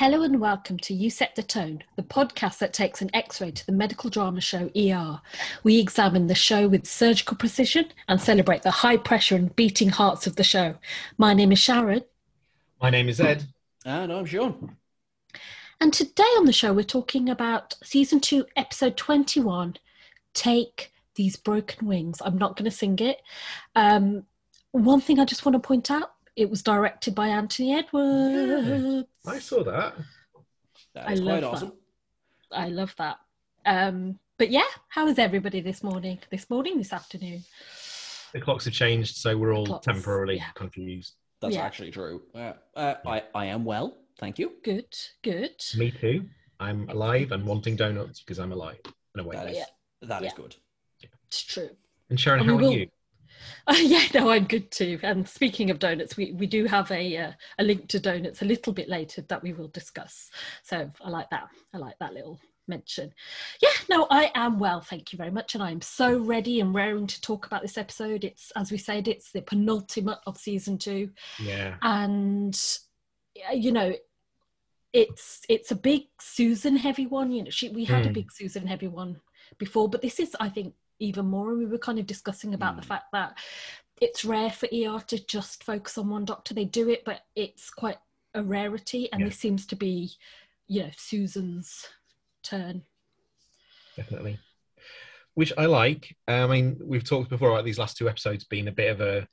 Hello and welcome to You Set the Tone, the podcast that takes an x ray to the medical drama show ER. We examine the show with surgical precision and celebrate the high pressure and beating hearts of the show. My name is Sharon, My name is Ed. And I'm Sean. and today on the show we're talking about season 2, episode 21 Take These Broken Wings. I'm not going to sing it. Um, one thing I just want to point out it was directed by Anthony Edwards. I saw that. That I love quite that. I love that. Um, but yeah, how is everybody this morning? This morning, this afternoon? The clocks have changed, so we're all Clocks, temporarily yeah. confused. That's Yeah. actually true. Uh, uh, I, I am well, thank you. Good, good. Me too. I'm alive and wanting donuts because I'm alive and awake. That is Yeah. that is Yeah. good. It's true. And Sharon, And how are will- you? Uh, yeah, no, I'm good too. And speaking of donuts, we, we do have a uh, a link to donuts a little bit later that we will discuss. So I like that. I like that little mention. Yeah, no, I am well, thank you very much, and I'm so ready and raring to talk about this episode. It's as we said, it's the penultimate of season two. Yeah. and you know it's it's a big susan heavy one you know she we had a Mm. big susan heavy one before but this is i think even more and we were kind of discussing about the Mm. fact that it's rare for er to just focus on one doctor they do it but it's quite a rarity and Yeah. this seems to be you know susan's turn definitely. Which I like. I mean, we've talked before about these last two episodes being a bit of a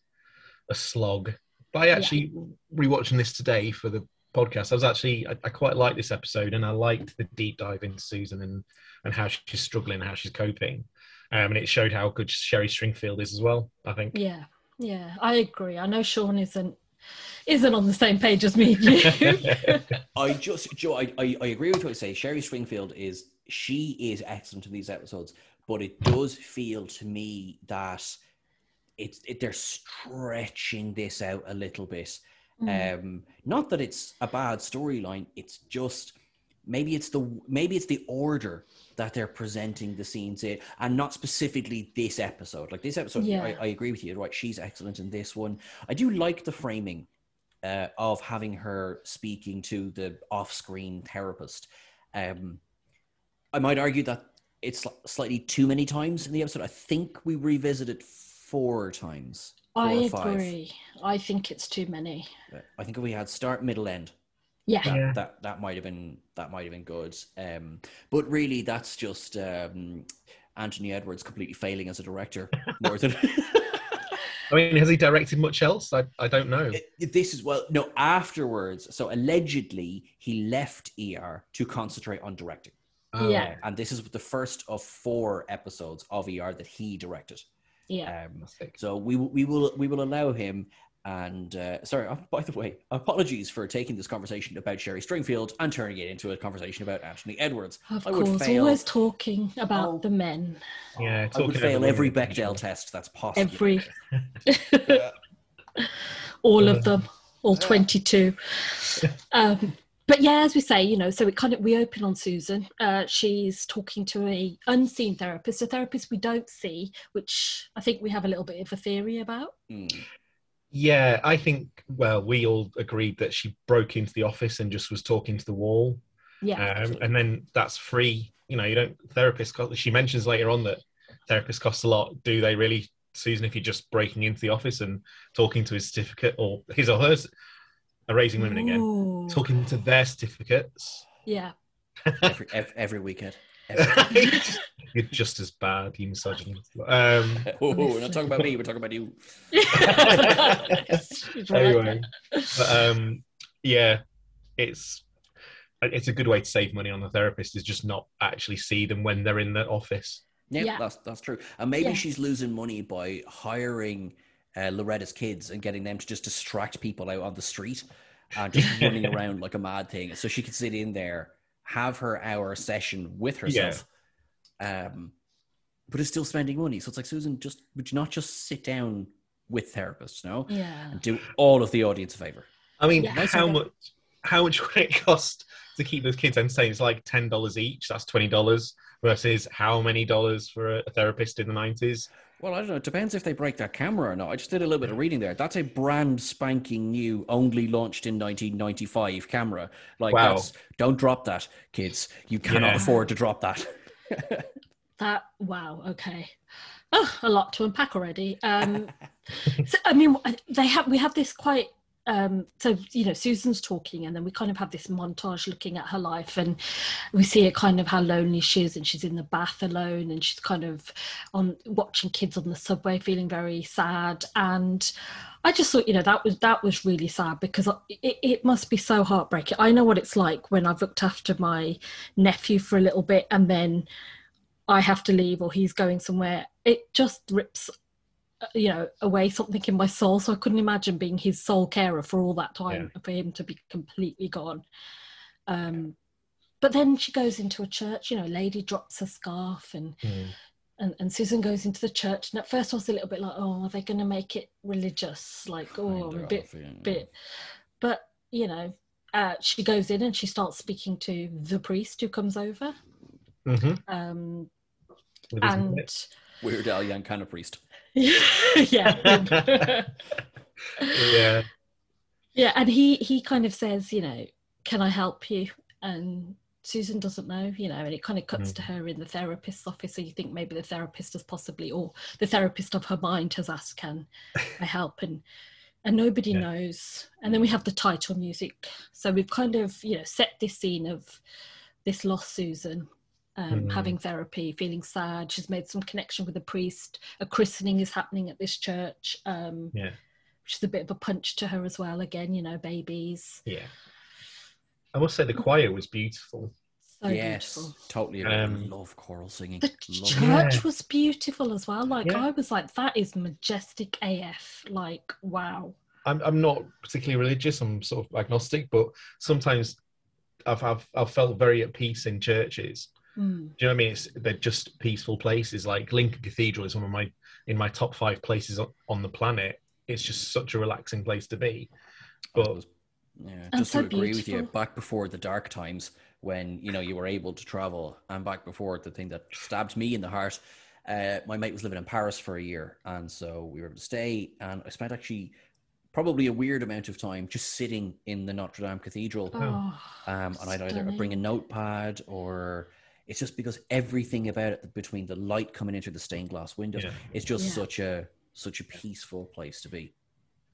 a slog. But I actually rewatching this today for the podcast. I was actually I, I quite liked this episode, and I liked the deep dive into Susan and and how she's struggling, how she's coping. Um, and it showed how good Sherry Stringfield is as well. I think. yeah yeah i agree i know sean isn't isn't on the same page as me. I just Joe, I, I, I agree with what you say. Sherry Stringfield is she is excellent in these episodes, but it does feel to me that it's it, they're stretching this out a little bit. Mm. Um, not that it's a bad storyline. It's just maybe it's the maybe it's the order that they're presenting the scenes in, and not specifically this episode. Like this episode, Yeah. I, I agree with you. Right, she's excellent in this one. I do like the framing uh, of having her speaking to the off-screen therapist. Um, I might argue that it's slightly too many times in the episode. I think we revisit it four times. four I agree. I think it's too many. I think if we had start, middle, end, Yeah. that Yeah. that, that might have been that might have been good. Um, but really, that's just um, Anthony Edwards completely failing as a director more than. I mean, has he directed much else? I, I don't know. this is well no afterwards. So allegedly, he left ER to concentrate on directing. Oh, Yeah. and this is the first of four episodes of ER that he directed. Yeah. Um, so we we will we will allow him. And uh, sorry, uh, by the way, apologies for taking this conversation about Sherry Stringfield and turning it into a conversation about Anthony Edwards. Of I would course, fail. always talking about Oh. the men. Yeah, I would fail every women. Bechdel test that's possible. Every, Yeah. all of them, all yeah. 22. Um, but yeah, as we say, you know, so it kind of, we open on Susan. Uh, she's talking to a unseen therapist, a therapist we don't see, which I think we have a little bit of a theory about. Mm. Yeah, I think. Well, we all agreed that she broke into the office and just was talking to the wall. Yeah. um, and then that's free. You know, you don't therapist cost. She mentions later on that therapists cost a lot. Do they really, Susan? If you're just breaking into the office and talking to his certificate or his or hers, erasing women again, talking to their certificates. Yeah. every, every, every weekend. Every- you're just as bad, you misogynist. Um, oh, we're not talking about me. We're talking about you. Anyway, but um, yeah, it's it's a good way to save money on the therapist is just not actually see them when they're in the office. Yeah, Yeah. that's that's true. And maybe Yeah. she's losing money by hiring uh, Loretta's kids and getting them to just distract people out on the street and just running around like a mad thing, so she could sit in there, have her hour session with herself, um, but is still spending money. So it's like Susan, just would you not just sit down with therapists, no, Yeah. and do all of the audience a favor? I mean, Yeah. How much how much would it cost to keep those kids entertained? It's like ten dollars each. That's twenty dollars versus how many dollars for a, a therapist in the nineties? Well, I don't know. It depends if they break that camera or not. I just did a little bit of reading there. That's a brand spanking new, only launched in 1995 camera. Like, Wow. that's don't drop that, kids. You cannot Yeah. afford to drop that. That wow, okay. Oh, a lot to unpack already. Um, so, I mean, they have we have this quite. Um, so you know, Susan's talking, and then we kind of have this montage looking at her life, and we see it kind of how lonely she is, and she's in the bath alone, and she's kind of on watching kids on the subway, feeling very sad. And I just thought, you know, that was that was really sad because it, it must be so heartbreaking. I know what it's like when I've looked after my nephew for a little bit, and then I have to leave or he's going somewhere, it just rips, you know, away something in my soul. So I couldn't imagine being his sole carer for all that time for him to be completely gone. Um, but then she goes into a church, you know, lady drops her scarf and, Mm. and, and Susan goes into the church. And at first I was a little bit like, oh, are they going to make it religious? Like, oh, I'm a bit, bit. But, you know, uh, she goes in and she starts speaking to the priest who comes over. hmm Um, With his and minutes. Weird Al Yankovic priest. yeah yeah. yeah and he he kind of says you know can i help you and susan doesn't know you know and it kind of cuts Mm. to her in the therapist's office so you think maybe the therapist has possibly or the therapist of her mind has asked can i help and and nobody Yeah. knows and then we have the title music so we've kind of you know set this scene of this lost susan um, Mm. having therapy feeling sad she's made some connection with a priest a christening is happening at this church um, Yeah. which is a bit of a punch to her as well. Again, you know, babies. Yeah. I must say the choir was beautiful. So yes, beautiful. totally. agree. Um, love choral singing. The Love church. Yeah. was beautiful as well. Like Yeah. I was like, that is majestic AF. Like, wow. I'm I'm not particularly religious. I'm sort of agnostic, but sometimes I've I've, I've felt very at peace in churches. Mm. Do you know what I mean? It's, they're just peaceful places. Like Lincoln Cathedral is one of my in my top five places on, on the planet. It's just such a relaxing place to be. But Yeah, just so to agree with you, back before the dark times when you know you were able to travel, and back before the thing that stabbed me in the heart, uh, my mate was living in Paris for a year, and so we were able to stay, and I spent actually probably a weird amount of time just sitting in the Notre Dame Cathedral, Oh, um, and I'd either bring a notepad or. It's just because everything about it, between the light coming into the stained glass windows, Yeah. it's just Yeah. such a such a peaceful place to be.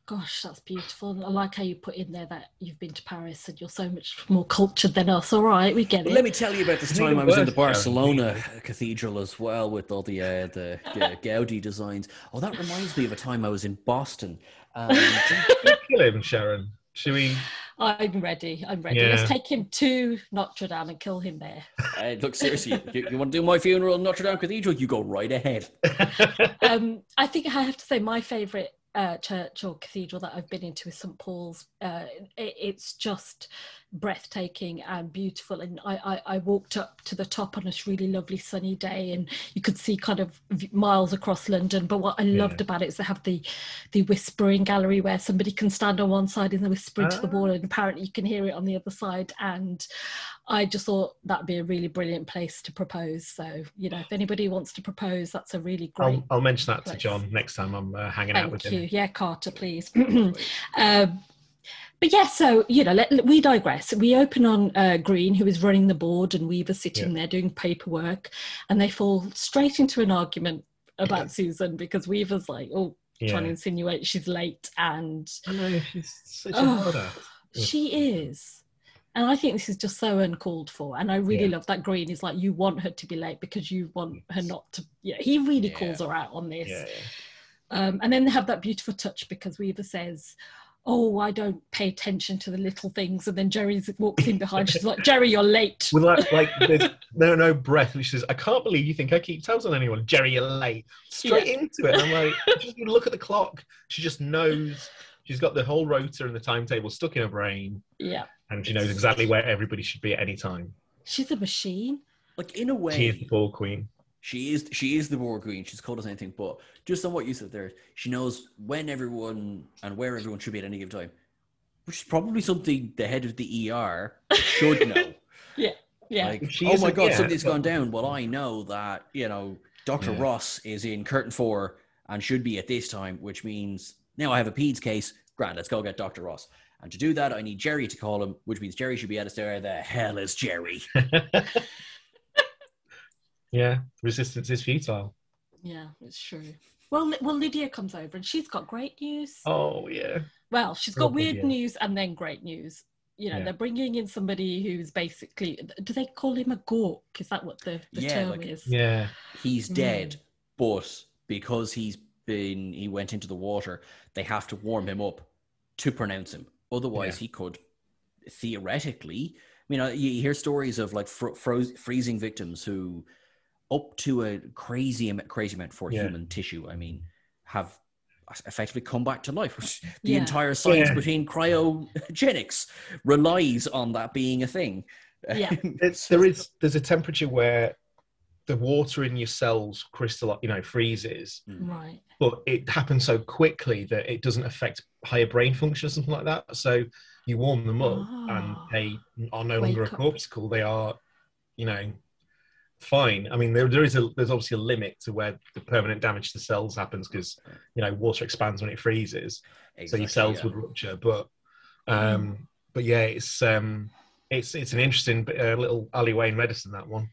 Gosh, that's beautiful. I like how you put in there that you've been to Paris and you're so much more cultured than us. All right, we get Well, it. let me tell you about this time I was in the. Barcelona Cathedral as well with all the uh, the, the Gaudi designs. Oh, that reminds me of a time I was in Boston. And kill him, Sharon. Should we? I'm ready. I'm ready. Yeah. Let's take him to Notre Dame and kill him there. uh, look, seriously, you, you want to do my funeral in Notre Dame Cathedral? You go right ahead. um, I think I have to say my favourite uh, church or cathedral that I've been into is St Paul's. Uh, it, it's just breathtaking and beautiful. And I, I, I walked up to the top on this really lovely sunny day, and you could see kind of miles across London. But what I loved Yeah. about it is they have the the whispering gallery where somebody can stand on one side and they whisper into the Ah. wall, and apparently you can hear it on the other side. And I just thought that'd be a really brilliant place to propose. So you know, if anybody wants to propose, that's a really great. I'll, I'll mention that to. John next time I'm uh, hanging out with Thank him. you. Yeah, Carter, please. um, but yeah, so you know, let, we digress. We open on uh, Greene, who is running the board, and Weaver sitting there doing paperwork, and they fall straight into an argument about Yeah. Susan because Weaver's like, oh, trying to insinuate she's late, and I know she's such Oh, ass. She is. And I think this is just so uncalled for. And I really Yeah. love that Greene is like, you want her to be late because you want her not to. Yeah, he really Yeah. calls her out on this. Yeah, Um, and then they have that beautiful touch because Weaver says, Oh, I don't pay attention to the little things. And then Jerry walks in behind. She's like, Jerry, you're late. With like, like there's no no breath. And she says, "I can't believe you think I keep tabs on anyone, Jerry. You're late." Straight into it. And I'm like, just look at the clock. She just knows. She's got the whole rotor and the timetable stuck in her brain, Yeah. and she knows exactly where everybody should be at any time. She's a machine. Like in a way, She is the ball queen. She is she is the board queen. She's cold as anything, but just on what you said there, she knows when everyone and where everyone should be at any given time. which is probably something the head of the ER should know. Yeah. Like, oh my god, yeah, something's but- gone down. Well, I know that you know Doctor Yeah. Ross is in curtain four and should be at this time, which means now I have a peds case. Grand, let's go get Doctor Ross. And to do that, I need Jerry to call him, which means Jerry should be at us there. The hell is Jerry? yeah, resistance is futile. yeah, it's true. Well, Li- well, Lydia comes over and she's got great news. Oh yeah. Well, she's got good, weird yeah. news and then great news. You know, Yeah. they're bringing in somebody who's basically. Do they call him a gork? Is that what the, the Yeah, term like- is? Yeah. He's Mm. dead, but because he's been he went into the water, they have to warm him up to pronounce him. Otherwise, he could theoretically. You know, uh, you hear stories of like fro- froze, freezing victims who, up to a crazy am- crazy amount for Yeah. human tissue. I mean, have effectively come back to life. The Yeah. entire science Yeah. between cryogenics relies on that being a thing. Yeah. It's there is there's a temperature where the water in your cells crystal you know freezes, Right. but it happens so quickly that it doesn't affect higher brain function or something like that. So you warm them up and Ah. they are no longer a Wake up. corpuscle. They are, you know, fine. I mean, there, there is a there's obviously a limit to where the permanent damage to cells happens because you know water expands when it freezes, so your cells yeah. would rupture. But um, but yeah, it's um, it's it's an interesting uh, little alleyway in medicine that one.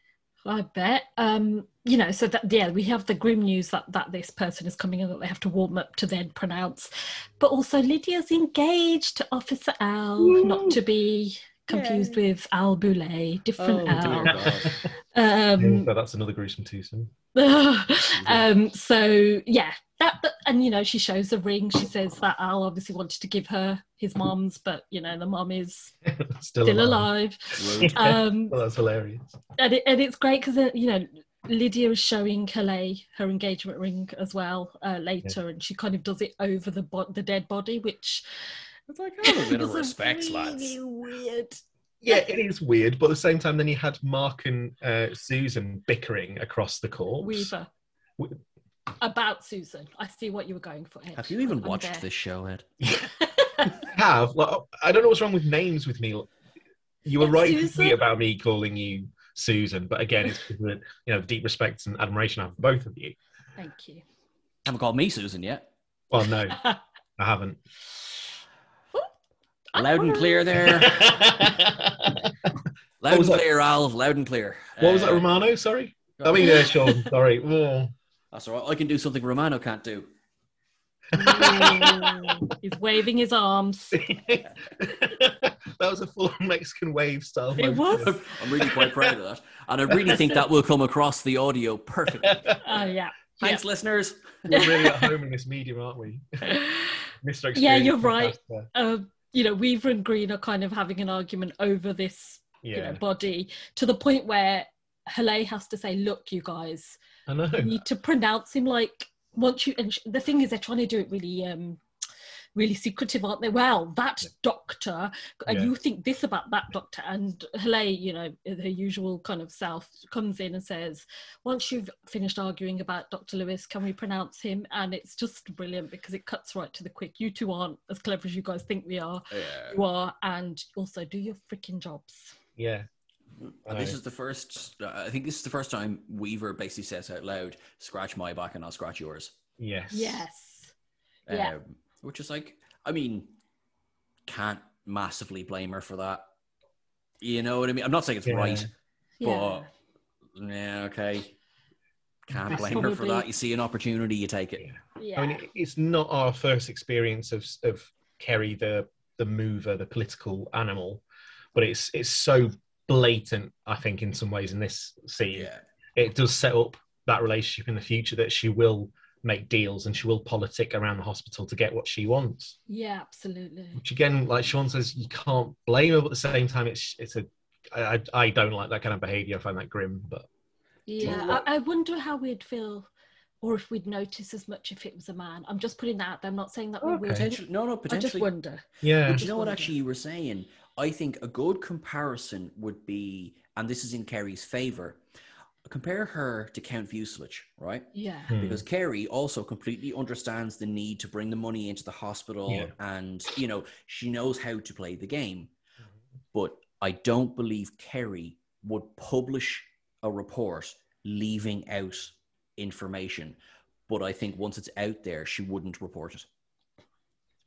I bet. Um, you know, so that yeah, we have the grim news that that this person is coming in that they have to warm up to then pronounce. But also Lydia's engaged to Officer Al, not to be confused with Al Boulet, different Oh, Al. dear Um, so that's another gruesome twosome. um, so yeah, that, that and you know she shows the ring. She says that Al obviously wanted to give her his mom's, but you know the mom is Still, still alive. alive. Um, Well, that's hilarious. and, it, and it's great because you know Lydia is showing Calais her engagement ring as well uh, later, and she kind of does it over the bo- the dead body, which It's like, have a bit of respect, really lads. Weird. Yeah, it is weird, but at the same time, then you had Mark and uh, Susan bickering across the corpse. Weaver. We- About Susan, I see what you were going for. Ed. Have you even I'm watched there. this show, Ed? I have. Well, I don't know what's wrong with names with me. You were It's right Susan. about me calling you Susan, but again, it's because of the you know deep respect and admiration I have for both of you. Thank you. Haven't called me Susan yet. Well, no, I haven't. Loud and clear there. Loud was and that? clear, Al. Loud and clear. What was that, Uh, Romano? Sorry. I mean, uh, Sean. Sorry. Oh. That's all right. I can do something Romano can't do. He's waving his arms. that was a full Mexican wave style. It motion. was? I'm really quite proud of that. And I really think that will come across the audio perfectly. Oh yeah. Thanks, listeners. We're really at home in this medium, aren't we? Mr. Yeah, you're right. podcaster. You know, Weaver and Greene are kind of having an argument over this, you know, body to the point where Haleh has to say, "Look, you guys, I know. you need to pronounce him like once you." And sh- the thing is, they're trying to do it really, um, really secretive, aren't they? Well, that doctor, and Yeah. you think this about that doctor, and Haleh, you know, her usual kind of self comes in and says, "Once you've finished arguing about Doctor Lewis, can we pronounce him?" And it's just brilliant because it cuts right to the quick. You two aren't as clever as you guys think we are. You are, and also do your freaking jobs. Yeah. And this is the first. Uh, I think this is the first time Weaver basically says out loud, "Scratch my back and I'll scratch yours." Yes. Yes. Yeah. Which is like, I mean, can't massively blame her for that. You know what I mean? I'm not saying it's Yeah. right, Yeah. but yeah, okay. Can't That's blame her for that. You see an opportunity, you take it. Yeah. I mean, it's not our first experience of of Kerry, the the mover, the political animal, but it's it's so blatant. I think in some ways in this scene, it does set up that relationship in the future that she will make deals and she will politic around the hospital to get what she wants. yeah, absolutely. Which again, like Sean says, you can't blame her, but at the same time, it's it's a I, I I don't like that kind of behaviour. I find that grim, but Yeah, what- I, I wonder how we'd feel, or if we'd notice as much if it was a man. I'm just putting that out there. I'm not saying that we Okay. would. Potentially, no, no, I just wonder. yeah, But you know what actually you were saying? I think a good comparison would be, and this is in Kerry's favor. Compare her to Count Vucelich, right? Yeah. Hmm. because Kerry also completely understands the need to bring the money into the hospital Yeah. and you know she knows how to play the game but I don't believe Kerry would publish a report leaving out information but I think once it's out there she wouldn't report it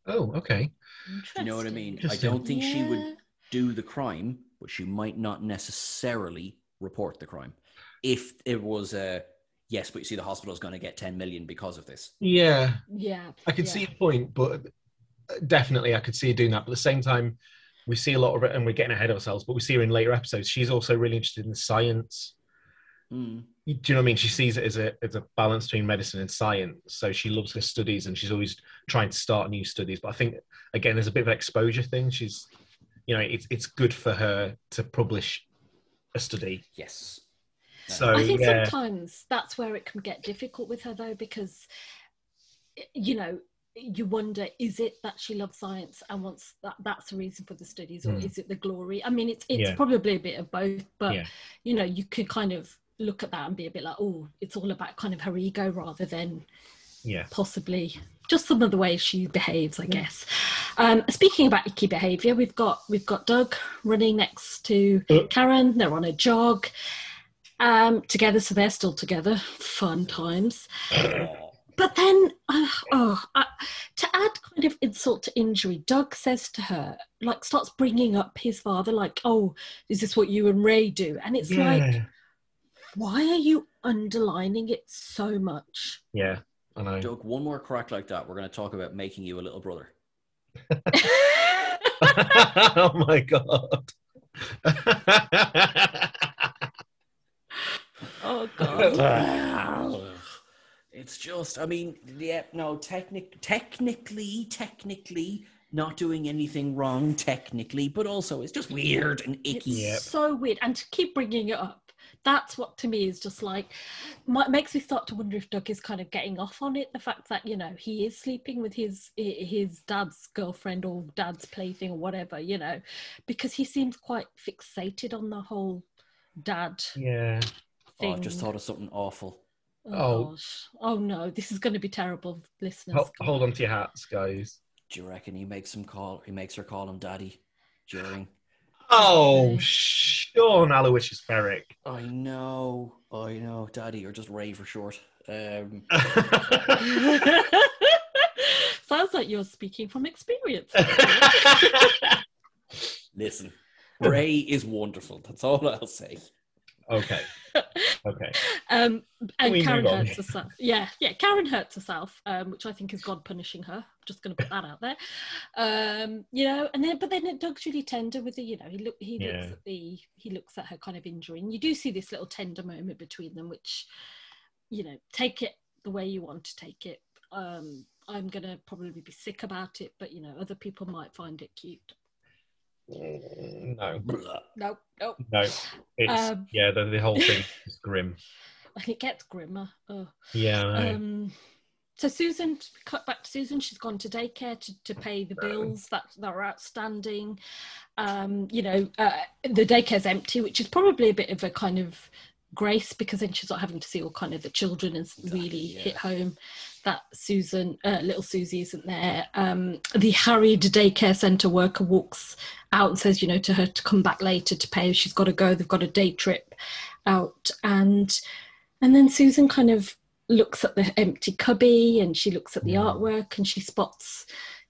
Oh, okay. you know what I mean I don't think she would do the crime but she might not necessarily report the crime if it was a yes but you see the hospital's going to get 10 million because of this Yeah, Yeah. I could yeah. see your point, but definitely I could see her doing that. But at the same time, we see a lot of it, and we're getting ahead of ourselves. But we see her in later episodes. She's also really interested in science. Mm. Do you know what I mean? She sees it as a as a balance between medicine and science. So she loves her studies, and she's always trying to start new studies. But I think again, there's a bit of an exposure thing. She's, you know, it's it's good for her to publish a study. yes So I think yeah, sometimes that's where it can get difficult with her though, because you know you wonder is it that she loves science and wants that that's the reason for the studies or Mm. is it the glory i mean it's it's Yeah. probably a bit of both but Yeah. you know you could kind of look at that and be a bit like oh it's all about kind of her ego rather than yeah, possibly just some of the ways she behaves i guess um speaking about icky behavior we've got we've got doug running next to Uh. karen they're on a jog um together so they're still together fun times but then uh, oh uh, to add kind of insult to injury doug says to her like starts bringing up his father like oh is this what you and ray do and it's like why are you underlining it so much yeah. I know. Doug, one more crack like that, we're going to talk about making you a little brother. oh my god. god it's just, I mean, yeah, no, technic- technically, technically, not doing anything wrong, technically, but also it's just weird and icky. It's Yep. so weird. And to keep bringing it up, that's what to me is just like, mi- makes me start to wonder if Doug is kind of getting off on it. The fact that, you know, he is sleeping with his his dad's girlfriend or dad's plaything or whatever, you know, because he seems quite fixated on the whole dad yeah. Oh. I've just thought of something awful. oh, Oh. gosh. Oh, no, this is going to be terrible, listeners. Ho- hold on to your hats, guys. Do you reckon he makes him call? He makes her call him daddy during. Oh, Okay. Sean Aloysius Ferrick. I know, I know, daddy, or just Ray for short. Um, Sounds like you're speaking from experience. listen, Ray is wonderful. That's all I'll say. Okay. Okay. Um, and we Karen hurts herself. Yeah, yeah. Karen hurts herself, um, which I think is God punishing her. I'm just going to put that out there. Um, you know, and then but then Doug's really tender with the, you know, he look he Yeah. looks at the he looks at her kind of injury, and you do see this little tender moment between them, which, you know, take it the way you want to take it. Um, I'm gonna probably be sick about it, but you know, other people might find it cute. No, No, no. no. It's Um, yeah. The, the whole thing is grim. And it gets grimmer. Oh. Yeah. Um, so Susan, cut back to Susan. She's gone to daycare to, to pay the bills that, that are outstanding. Um, you know, uh, the daycare's empty, which is probably a bit of a kind of grace because then she's not having to see all kind of the children and really yeah. hit home that Susan, uh, little Susie, isn't there. Um, the harried daycare centre worker walks out and says, you know, to her to come back later to pay. She's got to go. They've got a day trip out and and then Susan kind of looks at the empty cubby and she looks at the Mm. artwork and she spots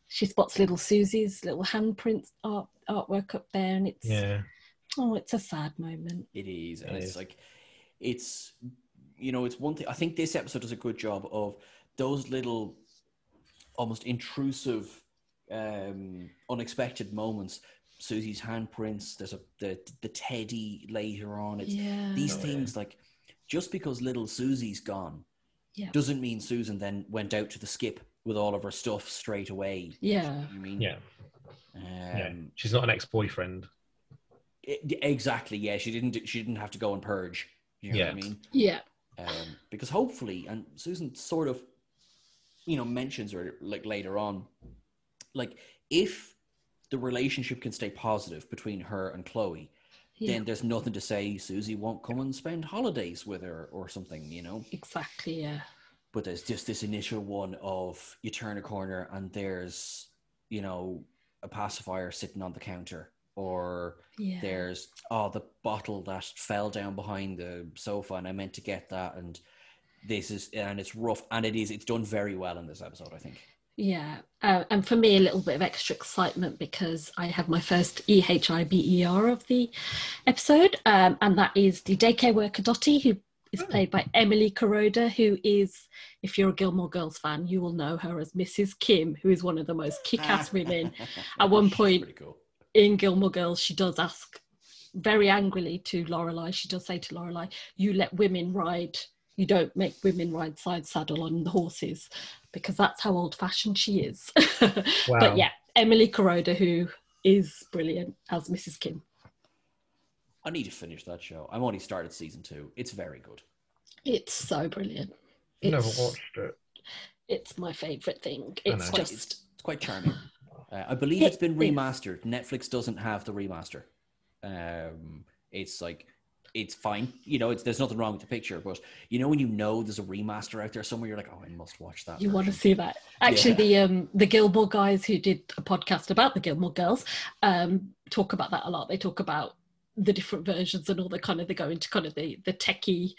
she spots little Susie's little handprint art artwork up there and it's yeah. oh it's a sad moment. It is, and It it's is. like, it's, you know, it's one thing. I think this episode does a good job of those little, almost intrusive, um, unexpected moments. Susie's handprints. There's a the the teddy later on. It's yeah. these Oh, yeah. things like, just because little Susie's gone, Yeah. doesn't mean Susan then went out to the skip with all of her stuff straight away. yeah. I mean, Yeah. um, yeah. She's not an ex-boyfriend. it- exactly. Yeah, she didn't. She didn't have to go and purge. You know Yeah. what I mean? Yeah. Um, because hopefully, and Susan sort of, you know, mentions her like later on, like if the relationship can stay positive between her and Chloe, Yeah. then there's nothing to say Susie won't come and spend holidays with her or something, you know. Exactly. Yeah. But there's just this initial one of you turn a corner and there's, you know, a pacifier sitting on the counter, or Yeah. there's oh the bottle that fell down behind the sofa and I meant to get that and this is and it's rough and it is it's done very well in this episode I think. Yeah, uh, and for me, a little bit of extra excitement because I have my first E EHIBER of the episode, um, and that is the daycare worker Dottie, who is Oh. played by Emily Kuroda, who is, if you're a Gilmore Girls fan, you will know her as Mrs. Kim, who is one of the most kick-ass women At one point- cool. In Gilmore Girls. She does ask very angrily to Lorelai. She does say to Lorelai, "You let women ride." You don't make women ride side saddle on the horses because that's how old fashioned she is. Wow. But yeah, Emily Kuroda, who is brilliant as Mrs. Kim. I need to finish that show. I'm only started season two. It's very good. It's so brilliant. I've never watched it. it's my favourite thing. It's just It's, it's quite charming. Uh, I believe It it's been remastered. Netflix doesn't have the remaster. Um, it's like it's fine. You know, it's, there's nothing wrong with the picture, but you know when you know there's a remaster out there somewhere, you're like, oh, I must watch that. you want to see that. Actually, Yeah. the um the Gilmore guys who did a podcast about the Gilmore Girls um talk about that a lot. They talk about the different versions and all the kind of they go into kind of the the techie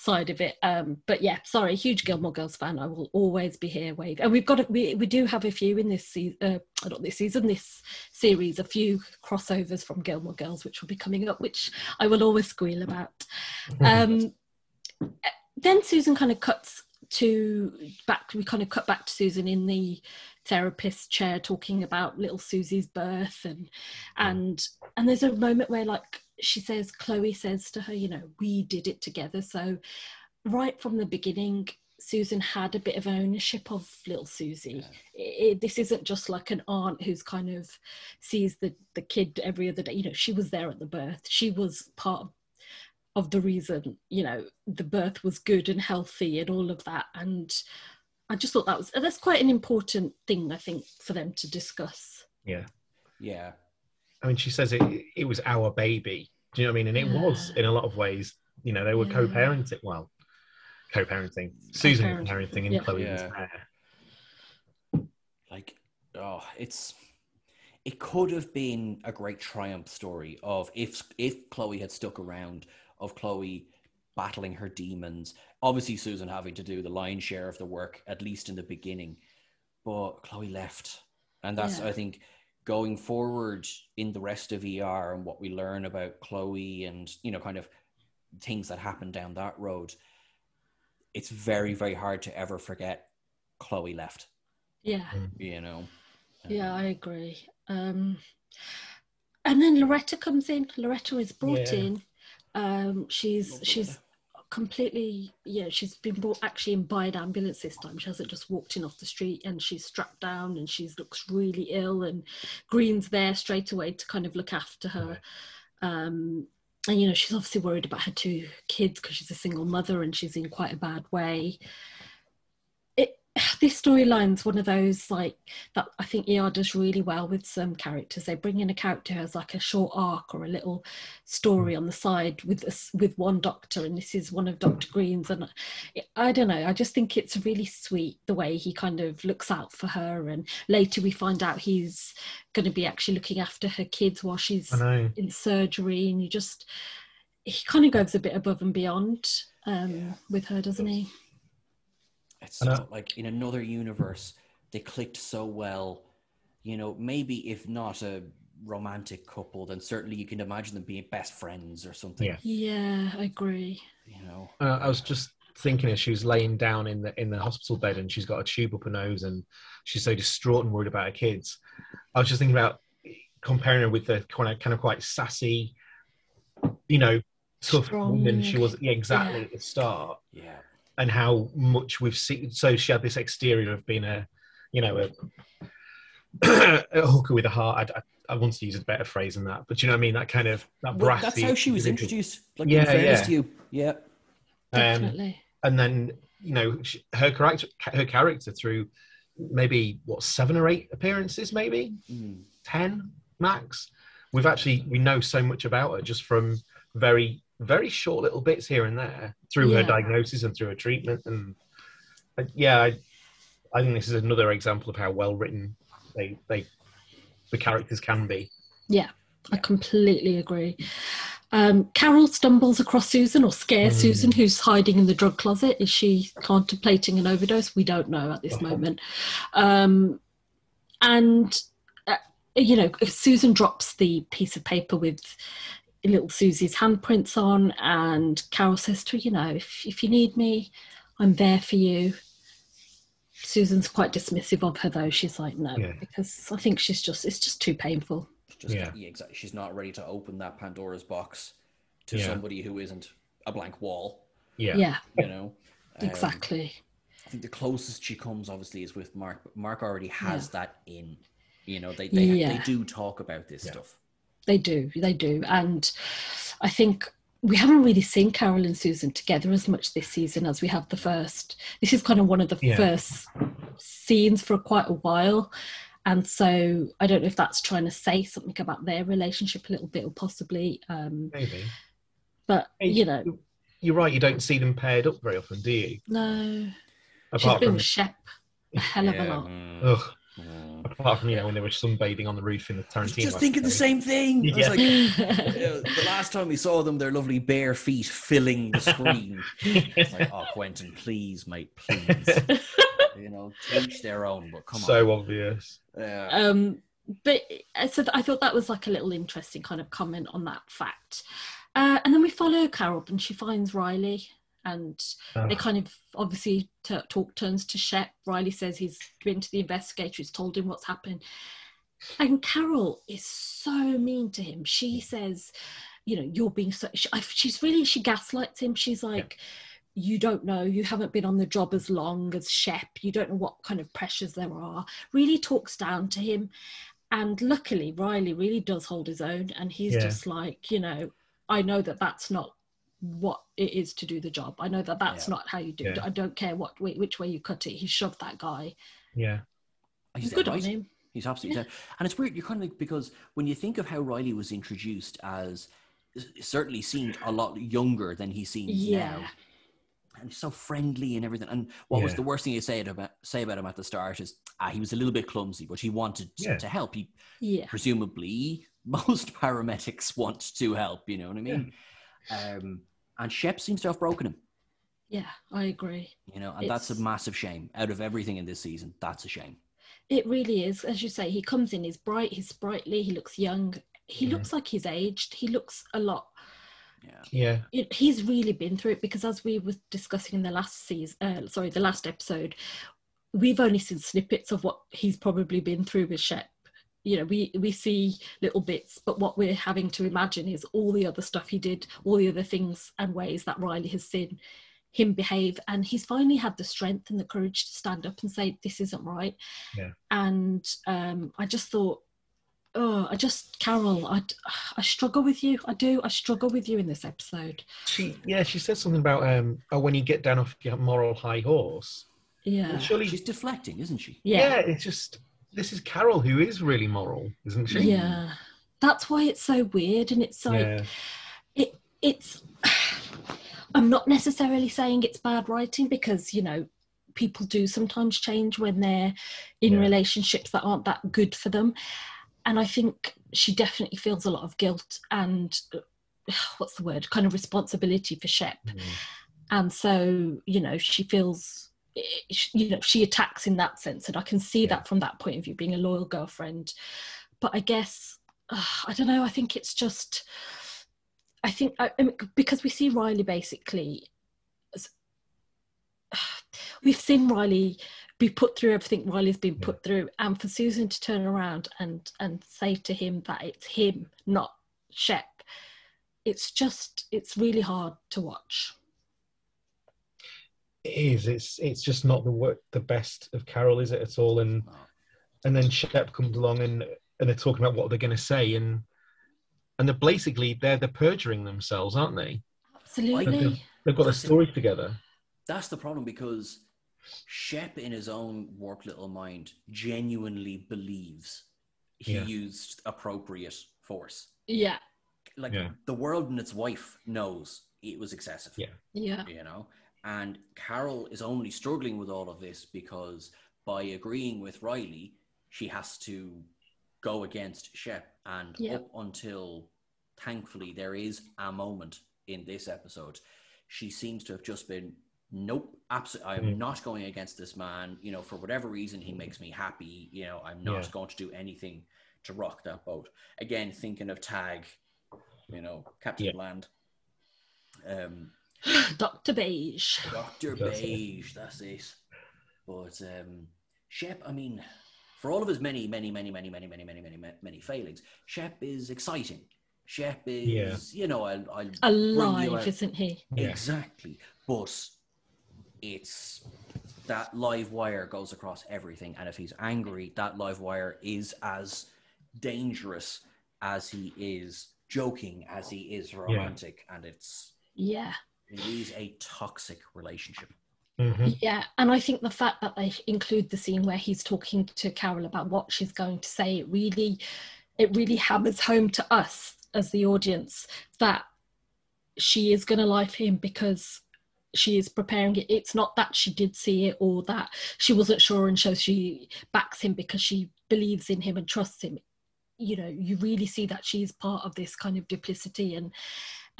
side of it. Um, but yeah, sorry, huge Gilmore Girls fan. I will always be here, wave And we've got a, we we do have a few in this season, uh, not this season, this series, a few crossovers from Gilmore Girls, which will be coming up, which I will always squeal about. Um, then Susan kind of cuts to back. We kind of cut back to Susan in the therapist chair talking about little Susie's birth and and and there's a moment where like she says Chloe says to her, you know, we did it together. So right from the beginning, Susan had a bit of ownership of little Susie. I- I- this isn't just like an aunt who's kind of sees the the kid every other day. You know, she was there at the birth. She was part of of the reason you know the birth was good and healthy and all of that and i just thought that was that's quite an important thing i think for them to discuss Yeah. Yeah, I mean, she says it. It was our baby. Do you know what I mean? And it was in a lot of ways. You know, they were Yeah. co-parenting. Well, co-parenting. Susan Co-parenting, and yeah. Chloe was Yeah. there. like oh, it's it could have been a great triumph story of if if Chloe had stuck around, of Chloe battling her demons. Obviously, Susan having to do the lion's share of the work, at least in the beginning. But Chloe left, and that's Yeah. I think going forward in the rest of ER and what we learn about Chloe and you know kind of things that happen down that road. It's very very hard to ever forget Chloe left. yeah You know. yeah i agree um and then loretta comes in loretta is brought Yeah. in um she's she's Loretta. Completely yeah she's been brought actually in by an ambulance this time. She hasn't just walked in off the street and she's strapped down and she looks really ill and greene's there straight away to kind of look after her. Um and you know she's obviously worried about her two kids because she's a single mother and she's in quite a bad way this storyline's one of those like that I think ER does really well with some characters. They bring in a character who has like a short arc or a little story on the side with us with one doctor, and this is one of Doctor Greene's. And I, I don't know, I just think it's really sweet the way he kind of looks out for her. And later we find out he's going to be actually looking after her kids while she's in surgery, and you just he kind of goes a bit above and beyond um, Yeah. with her, doesn't he? It's I like in another universe, they clicked so well. You know, maybe if not a romantic couple, then certainly you can imagine them being best friends or something. Yeah. Yeah, I agree. You know, Uh, I was just thinking as she was laying down in the in the hospital bed and she's got a tube up her nose and she's so distraught and worried about her kids. I was just thinking about comparing her with the kind of kind of quite sassy, you know, tough Strong. woman she was yeah, exactly Yeah. at the start, yeah, and how much we've seen. So she had this exterior of being a, you know, a, a hooker with a heart. I, I, I wanted to use a better phrase than that, but you know what I mean. That kind of that Well, brassy. that's how she was introduced. Like Yeah, in fairness yeah. to you, yeah, Um, Definitely. and then you know sh- her character her character through maybe what seven or eight appearances maybe Mm. 10 max we've actually we know so much about her just from very very short little bits here and there through her diagnosis and through her treatment and uh, yeah I, I think this is another example of how well written they they the characters can be Yeah, I completely agree. Um, Carol stumbles across Susan or scares Mm. Susan, who's hiding in the drug closet. Is she contemplating an overdose? We don't know at this Uh-huh. moment. Um, and, uh, you know, Susan drops the piece of paper with little Susie's handprints on, and Carol says to her, you know, if, if you need me, I'm there for you. Susan's quite dismissive of her, though. She's like, no, Yeah. because I think she's just, it's just too painful. Just Yeah. yeah. exactly. She's not ready to open that Pandora's box to Yeah. somebody who isn't a blank wall. yeah yeah You know. Um, exactly. I think the closest she comes, obviously, is with Mark. But Mark already has that in. You know, they they, Yeah. they do talk about this Yeah. stuff. They do, they do. And I think we haven't really seen Carol and Susan together as much this season as we have the first. This is kind of one of the Yeah. first scenes for quite a while. And so I don't know if that's trying to say something about their relationship a little bit or possibly. Um, maybe but, Hey, you know, you're right you don't see them paired up very often do you no. She's apart been from Shep a hell of a lot. mm, ugh, mm. Apart from you know when they were sunbathing on the roof in the I was Tarantino just thinking the same thing. I was Yeah. like, the last time we saw them, their lovely bare feet filling the screen. Like, oh, Quentin, please, mate, please. you know, teach their own, but come so on. So obvious Yeah. um but uh, so th- i thought that was like a little interesting kind of comment on that fact uh, and then we follow carol and she finds riley and ah. they kind of obviously t- talk turns to shep. Riley says he's been to the investigator he's told him what's happened. And carol is so mean to him. She says you know you're being so she, I- she's really she gaslights him. She's like you don't know. You haven't been on the job as long as shep. You don't know what kind of pressures there are. Really talks down to him. And luckily riley really does hold his own. And he's Yeah. just like you know i know that that's not what it is to do the job i know that that's Yeah. not how you do it i don't care what which way you cut it he shoved that guy yeah He's good dead on him He's absolutely dead. And it's weird, you're kind of like, because when you think of how Riley was introduced as certainly seemed a lot younger than he seems Yeah. now. And so friendly and everything. And what was the worst thing you say about say about him at the start is ah, he was a little bit clumsy, but he wanted Yeah. to help. He yeah presumably most paramedics want to help, you know what I mean? Um, and Shep seems to have broken him, yeah i agree you know, and that's a massive shame. Out of everything in this season, that's a shame. It really is. As you say, he comes in, he's bright, he's sprightly, he looks young. He Mhm. looks like he's aged. He looks a lot. Yeah. yeah He's really been through it because, as we were discussing in the last season, uh, sorry, the last episode, we've only seen snippets of what he's probably been through with Shep. You know, we we see little bits, but what we're having to imagine is all the other stuff he did, all the other things and ways that Riley has seen him behave, and he's finally had the strength and the courage to stand up and say, "This isn't right." Yeah. And um, I just thought, oh, I just Carol, I I struggle with you. I do. I struggle with you in this episode. she yeah she says something about um oh when you get down off your moral high horse Yeah. Well, surely She's deflecting, isn't she? yeah. Yeah. it's just this is carol who is really moral isn't she Yeah. That's why it's so weird, and it's like yeah it. It's. I'm not necessarily saying it's bad writing because you know people do sometimes change when they're in Yeah. relationships that aren't that good for them, and I think she definitely feels a lot of guilt and what's the word kind of responsibility for Shep. Mm. and so you know she feels you know she attacks in that sense and i can see Yeah. that from that point of view being a loyal girlfriend but i guess uh, i don't know i think it's just i think I, I mean, because we see riley basically as- we've seen riley be put through everything riley's been Yeah. put through and for susan to turn around and and say to him that it's him not shep it's just it's really hard to watch is it's it's just not the work the best of carol is it at all and and then shep comes along and and they're talking about what they're going to say and and they're basically they're they're perjuring themselves aren't they absolutely they've got their That's it. stories together That's the problem because Shep, in his own warped little mind, genuinely believes he Yeah. used appropriate force. Yeah. Like Yeah. the world and its wife knows it was excessive. Yeah. Yeah. You know? And Carol is only struggling with all of this because by agreeing with Riley, she has to go against Shep. And Yeah. up until thankfully there is a moment in this episode, she seems to have just been nope absolutely i'm Mhm. not going against this man you know for whatever reason he makes me happy you know i'm not Yeah. going to do anything to rock that boat again thinking of tag you know captain Yeah. bland um Dr. Beige. dr beige that's it but um shep i mean for all of his many many many many many many many many many, many failings shep is exciting shep is you know i'll, I'll bring you Alive, isn't he? Exactly. But it's that live wire goes across everything. And if he's angry, that live wire is as dangerous as he is joking, as he is romantic. And it's Yeah. It is a toxic relationship. Mhm. Yeah, and I think the fact that they include the scene where he's talking to Carol about what she's going to say, it really, it really hammers home to us as the audience that she is going to lie for him because she is preparing it. It's not that she did see it or that she wasn't sure, and so she backs him because she believes in him and trusts him. You know, you really see that she's part of this kind of duplicity and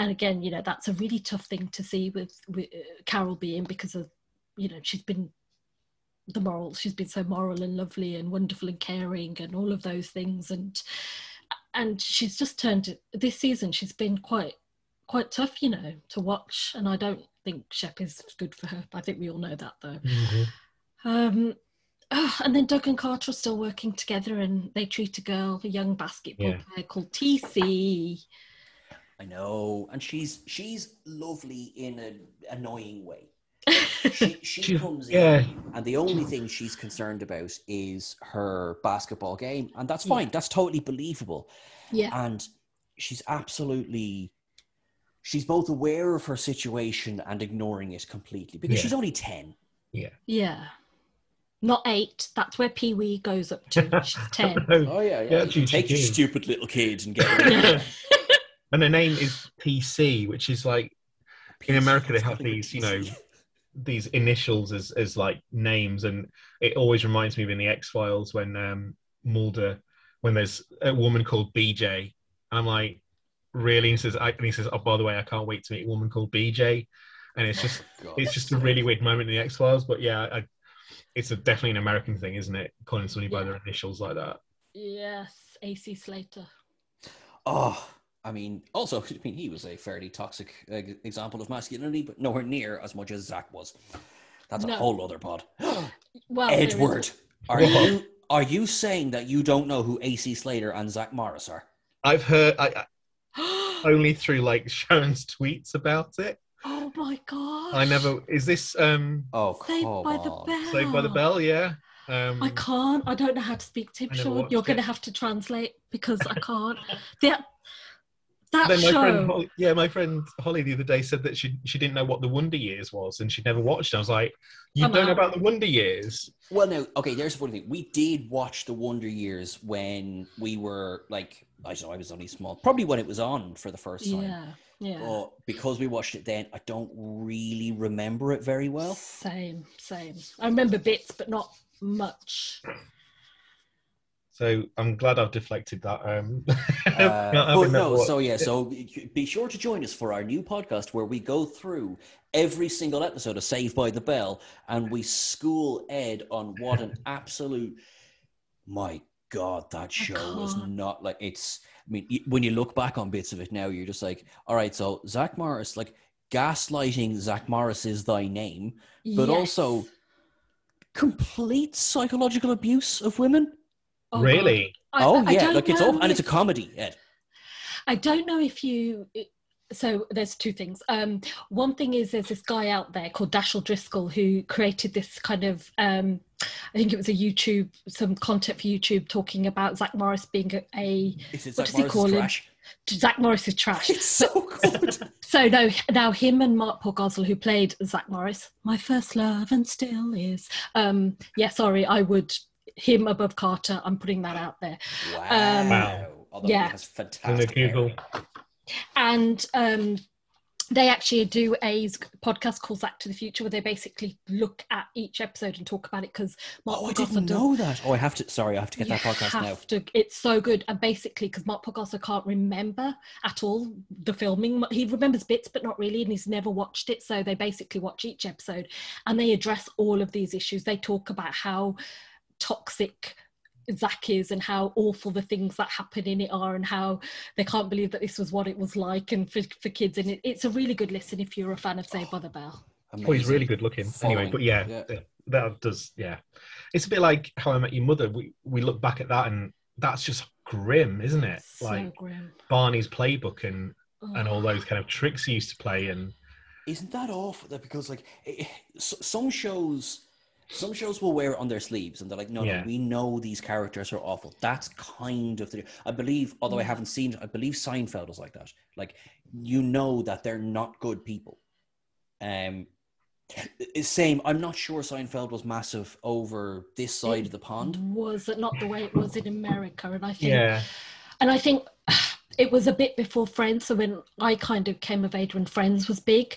and again you know that's a really tough thing to see with, with uh, carol being because of you know she's been the moral she's been so moral and lovely and wonderful and caring and all of those things and and she's just turned this season she's been quite quite tough you know to watch and i don't think shep is good for her i think we all know that though Mhm. um ah, and then Doug and Carter are still working together, and they treat a girl, a young basketball Yeah. player called TC. I know. And she's she's lovely in an annoying way. she, she She- comes yeah. in and the only thing she's concerned about is her basketball game and that's fine that's totally believable yeah, and she's absolutely she's both aware of her situation and ignoring it completely because Yeah. she's only 10 yeah. Yeah. Not eight. That's where Pee Wee goes up to. She's ten. oh yeah Yeah, you take your stupid little kid and get rid of Yeah. And her name is PC, which is like in America they have these, you know, these initials as as like names, and it always reminds me of in the X Files when um, Mulder, when there's a woman called BJ, and I'm like, really? And he says, I, and he says, oh, by the way, I can't wait to meet a woman called BJ, and it's just God. it's just a really weird moment in the X Files, but yeah, I, it's a, definitely an American thing, isn't it? Calling somebody by Yeah. their initials like that. yes, AC Slater. Oh, I mean, also, I mean, he was a fairly toxic uh, example of masculinity, but nowhere near as much as Zack was. That's a whole other pod. Well, Edward, are you are you saying that you don't know who AC Slater and Zack Morris are? I've heard I, I, only through like Sharon's tweets about it. oh my god! I never. Is this um Oh, Saved come by the. Bell. Saved by the Bell? Yeah. Um, I can't. I don't know how to speak to him, I never Sean. watched You're going to have to translate because I can't. that that Then my show. friend, Holly, yeah, my friend Holly the other day said that she she didn't know what the Wonder Years was and she'd never watched. it. I was like, you I'm don't know about the Wonder Years? Well, now, okay, there's the funny thing. We did watch The Wonder Years when we were like, I don't know, I was only small, probably when it was on for the first time. yeah, yeah. But because we watched it then, I don't really remember it very well. Same, same. I remember bits, but not much. So I'm glad I've deflected that. Um, Uh, but no, watch. so yeah, so be sure to join us for our new podcast where we go through every single episode of Saved by the Bell and we school Ed on what an absolute my god that show was can't. like it's. I mean, when you look back on bits of it now, you're just like, all right, so Zack Morris, like gaslighting Zack Morris is thy name, but Yes. also complete psychological abuse of women. Oh, really? I- oh I yeah, don't it's all, and it's a comedy, Ed. I don't know if you. So there's two things. Um, one thing is there's this guy out there called Dashiell Driscoll who created this kind of. Um, I think it was a YouTube, some content for YouTube talking about Zack Morris being a, a Is it What Zack does he call him? trash? Zack Morris is trash. It's so good. So no, now him and Mark-Paul Gosselaar, who played Zack Morris, my first love and still is. Um, yeah, sorry, I would him above Carter. I'm putting that out there. wow. Wow. although Yeah. it has In the fantastic. Google. and um, they actually do a podcast called Zack to the Future where they basically look at each episode and talk about it because Mark Oh, I didn't does- know that. Oh, I have to. Sorry, I have to get that podcast have now. to- it's so good, and basically because Mark-Paul Gosselaar can't remember at all the filming, he remembers bits but not really, and he's never watched it. So they basically watch each episode, and they address all of these issues. They talk about how toxic Zack is and how awful the things that happen in it are and how they can't believe that this was what it was like and for, for kids and it, it's a really good listen if you're a fan of Saved by the Bell. Oh, he's really good looking. Anyway, but yeah, Yeah. th- that does. Yeah, it's a bit like How I Met Your Mother. We we look back at that and that's just grim, isn't it? so like grim. Barney's playbook and and Oh. all those kind of tricks he used to play and Isn't that awful? That because like it, s- some shows, some shows will wear it on their sleeves, and they're like, no, Yeah. no, we know these characters are awful. That's kind of the. I believe, although I haven't seen, it, I believe Seinfeld was like that. Like you know that they're not good people. Um, same. I'm not sure Seinfeld was massive over this side of the pond. was it not the way it was in America and I think yeah, and I think it was a bit before Friends so when I kind of came of age when Friends was big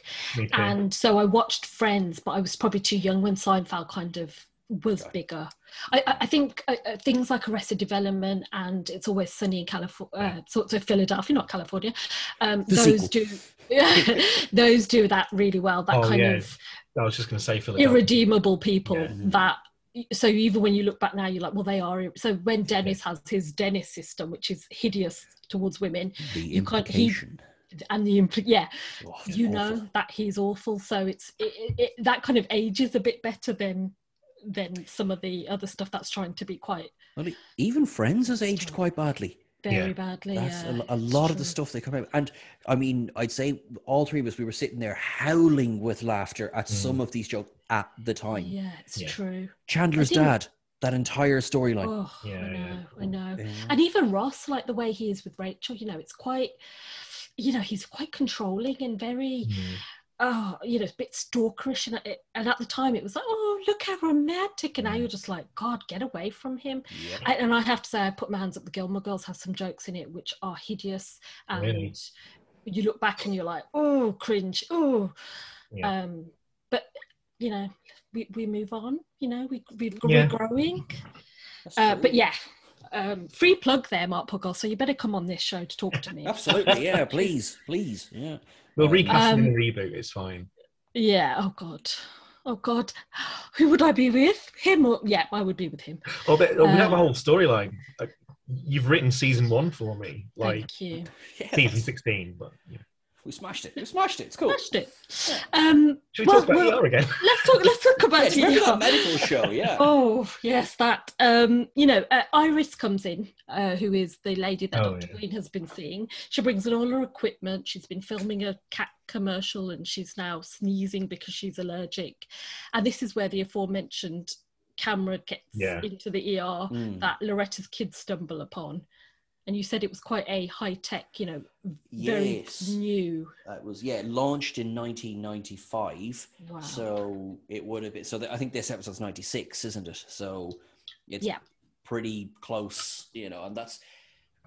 and so I watched Friends but I was probably too young when Seinfeld kind of was Okay. bigger I, I- I think uh, uh, things like Arrested Development and It's Always Sunny in California uh, sort of Philadelphia not California um, those sequel. do those do that really well that Oh, kind yeah. of I was just going to say Philadelphia. irredeemable people Yeah. that so even when you look back now you're like well they are so when dennis has his dennis system which is hideous towards women The You can't- he- and the impl- yeah Oh, you awful. know that he's awful so it's it, it, it, that kind of ages a bit better than than some of the other stuff that's trying to be quite Well, even Friends has aged quite badly. very Yeah. badly That's yeah, a, a it's lot of the stuff they come out. And I mean, I'd say all three of us, we were sitting there howling with laughter at Mm. some of these jokes at the time. yeah it's Yeah. true Chandler's think- dad, that entire storyline. oh Yeah, i know yeah. i know Yeah. and even ross like the way he is with rachel you know it's quite you know he's quite controlling and very Mm. oh, you know, a bit stalkerish. And, it, and at the time, it was like, oh, look how romantic. And now Mm. you're just like, God, get away from him. Yep. I, and I have to say, I put my hands up. The Gilmore Girls have some jokes in it which are hideous. And Really? you look back and you're like, oh, cringe. Oh. Yeah. Um, but, you know, we, we move on, you know, we, we, Yeah. we're growing. Uh, but yeah. Um, free plug there, Mark Poggle. So you better come on this show to talk to me. Absolutely, yeah. Please, please, yeah. We'll Um, recast him Um, the reboot. It's fine. Yeah. Oh God. Oh God. Who would I be with? Him or yeah, I would be with him. Oh, but, oh, we have a uh, whole storyline. Like, you've written season one for me, like Thank you. season that's- sixteen. But yeah. We smashed it. We smashed it. It's cool. We smashed it. Um, should we Well, talk about well- ER again? let's talk. Let's talk about it's remember ER. that medical show, yeah. Oh yes, that. Um, you know, uh, Iris comes in, uh, who is the lady that Oh, Dr. yeah. Greene has been seeing. She brings in all her equipment. She's been filming a cat commercial, and she's now sneezing because she's allergic. And this is where the aforementioned camera gets Yeah. into the ER Mm. that Loretta's kids stumble upon. And you said it was quite a high tech, you know, very Yes. new. That was yeah, launched in 1995. Wow. So it would have been. So th- I think this episode's 96, isn't it? So it's Yeah. pretty close, you know. And that's,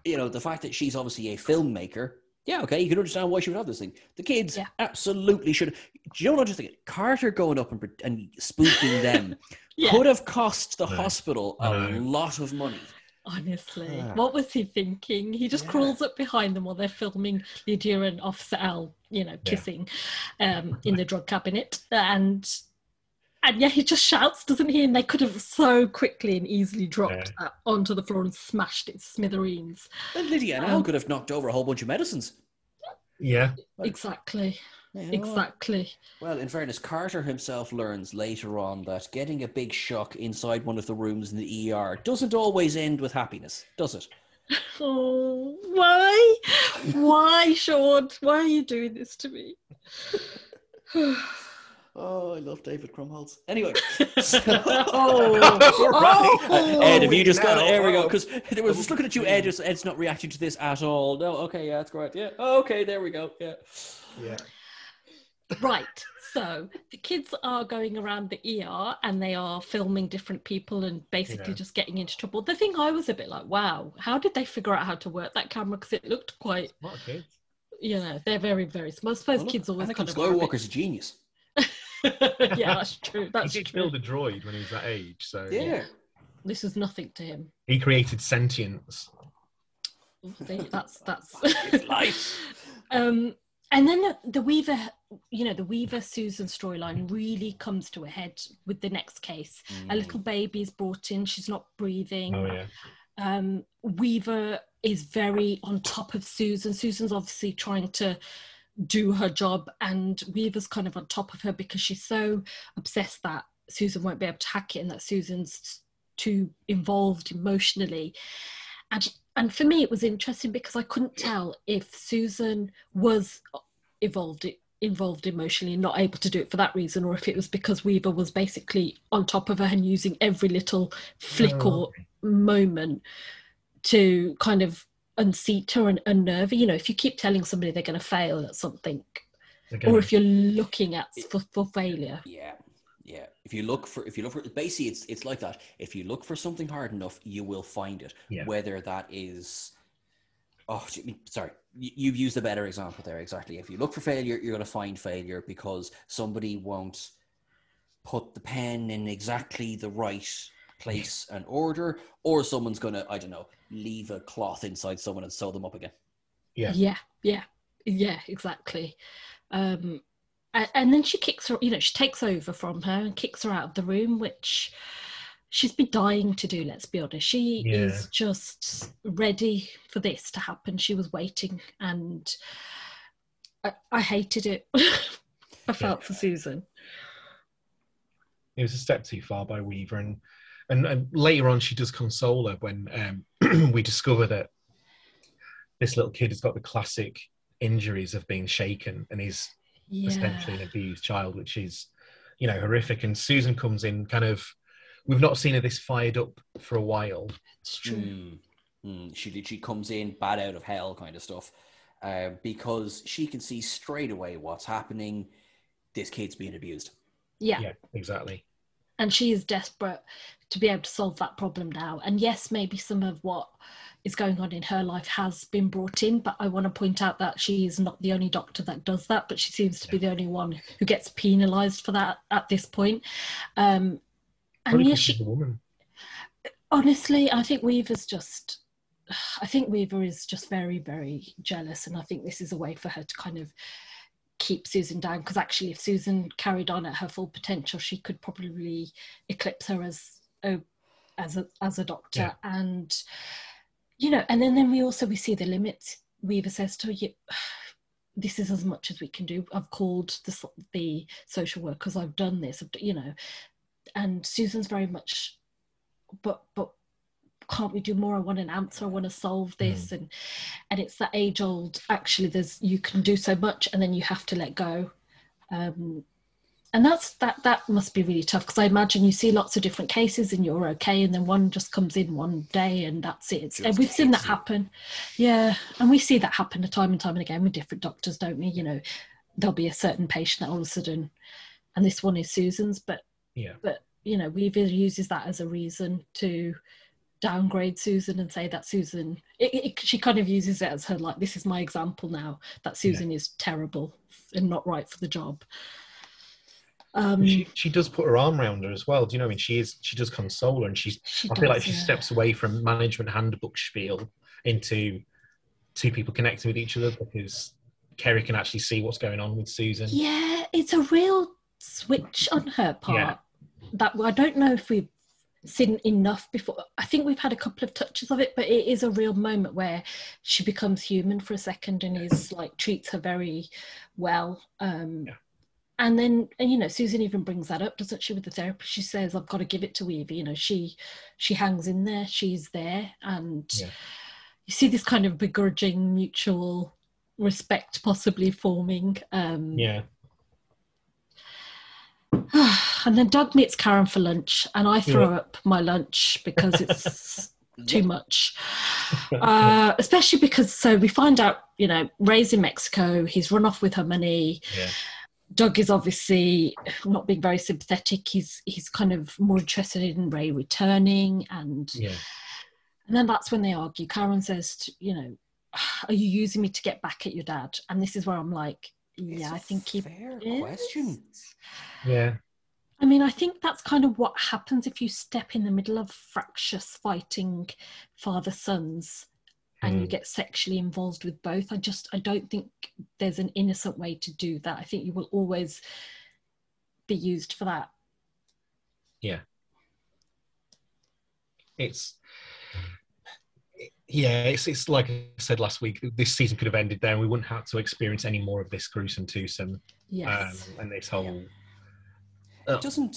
you know, the fact that she's obviously a filmmaker. Yeah, okay, you can understand why she would have this thing. The kids Yeah. absolutely should. Do you know what I'm just thinking? Carter going up and, pre- and spooking them yeah, could have cost the No. hospital a know. lot of money. Honestly. Ah. What was he thinking? He just Yeah. crawls up behind them while they're filming Lydia and Officer Al, you know, kissing um, in the drug cabinet. And and yeah, he just shouts, doesn't he? And they could have so quickly and easily dropped Yeah. that onto the floor and smashed it to smithereens. And Lydia and Al Um, could have knocked over a whole bunch of medicines. Yeah, Exactly. You? Exactly. Well, in fairness, Carter himself learns later on that getting a big shock inside one of the rooms in the ER doesn't always end with happiness, does it? Oh, why? Why, Sean? Why are you doing this to me? Oh, I love David Krumholtz. Anyway, Oh. right. Oh. Ed, have you just got it? Now, There we go. oh. Because there was just looking at you, Ed. just- Ed's not reacting to this at all. No, okay, yeah, that's great. Yeah, okay, there we go. Yeah. yeah. Right. So the kids are going around the ER and they are filming different people and basically Yeah. just getting into trouble. The thing I was a bit like, wow, how did they figure out how to work that camera? Because it looked quite, Smart kids. you know, they're very, very smart. I suppose Well, kids always Anakin kind of. are a Skywalker's a genius. yeah, that's true. That's he did true. build a droid when he was that age, so Yeah. This is nothing to him. he created sentience. See, That's that's. Life. um, and then the, the Weaver, you know, the Weaver Susan storyline really comes to a head with the next case. A Mm. little baby is brought in. She's not breathing. Oh yeah, um, Weaver is very on top of Susan. Susan's obviously trying to do her job, and Weaver's kind of on top of her because she's so obsessed that Susan won't be able to hack it and that Susan's too involved emotionally. And and for me, it was interesting because I couldn't tell if Susan was evolved involved emotionally and not able to do it for that reason, or if it was because Weaver was basically on top of her and using every little flick Oh, or moment to kind of unseat her and unnerve her. You know, if you keep telling somebody they're going to fail at something, Again, or if you're looking at for, for failure, Yeah, yeah. If you look for, if you look for, basically, it's it's like that. If you look for something hard enough, you will find it. Yeah. Whether that is, oh, gee, I mean, sorry, you, you've used a better example there. Exactly. If you look for failure, you're going to find failure because somebody won't put the pen in exactly the right place and order, or someone's going to, I don't know, leave a cloth inside someone and sew them up again. Yeah. yeah, yeah, yeah, exactly. Um, a- and then she kicks her, you know, she takes over from her and kicks her out of the room, which she's been dying to do. Let's be honest. She Yeah. is just ready for this to happen. She was waiting, and I, I hated it. I felt for Susan. it was a step too far by Weaver, and and, and later on she does console her when um, we discover that this little kid has got the classic injuries of being shaken and is Yeah, essentially an abused child, which is you know horrific. And Susan comes in kind of. We've not seen her this fired up for a while. it's true. Mm. Mm. She literally comes in bad out of hell kind of stuff uh, because she can see straight away what's happening. This kid's being abused. Yeah. Yeah, exactly. And she is desperate to be able to solve that problem now. And yes maybe some of what is going on in her life has been brought in but i want to point out that she is not the only doctor that does that but she seems to be the only one who gets penalized for that at this point. Um and 'cause she she's a woman. honestly i think weaver's just i think weaver is just very very jealous and i think this is a way for her to kind of keep susan down because actually if susan carried on at her full potential she could probably eclipse her as a as a as a doctor. Yeah. and you know and then then we also we see the limits. Weaver says to her you this is as much as we can do. I've called the, the social workers. I've done this. You know. And susan's very much but but can't we do more? I want an answer. I want to solve this. And and it's that age old actually there's you can do so much and then you have to let go. Um and that's that that must be really tough because i imagine you see lots of different cases and you're okay and then one just comes in one day and that's it. And we've seen that happen. Yeah and we see that happen time and time and again with different doctors don't we? You know there'll be a certain patient that all of a sudden and this one is susan's but Yeah. but you know weaver uses that as a reason to downgrade susan and say that susan it, it, she kind of uses it as her like this is my example now that susan is terrible and not right for the job um she she does put her arm around her as well. Do you know? what I mean, she is she does console her, and she's. she I feel like she yeah. steps away from management handbook spiel into two people connecting with each other because Kerry can actually see what's going on with Susan. yeah it's a real switch on her part Yeah. that i don't know if we've seen enough before i think we've had a couple of touches of it but it is a real moment where she becomes human for a second and is like treats her very well um Yeah. and then and, you know susan even brings that up doesn't she with the therapist she says i've got to give it to weaver you know she she hangs in there she's there and Yeah. you see this kind of begrudging mutual respect possibly forming um Yeah, and then Doug meets Karen for lunch, and I throw up my lunch because it's too much. Uh, especially because, so we find out, you know, Ray's in Mexico, he's run off with her money. yeah, Doug is obviously not being very sympathetic. He's he's kind of more interested in Ray returning, and Yeah. and then that's when they argue. Karen says, to, "You know, are you using me to get back at your dad?" And this is where I'm like, "Yeah, It's I a think he fair is. question. Yeah. I mean, I think that's kind of what happens if you step in the middle of fractious fighting father sons and you Hmm. get sexually involved with both. I just, I don't think there's an innocent way to do that. I think you will always be used for that. Yeah. It's yeah, it's it's like I said last week. This season could have ended there, and we wouldn't have to experience any more of this gruesome twosome Yes. um, and this whole. It doesn't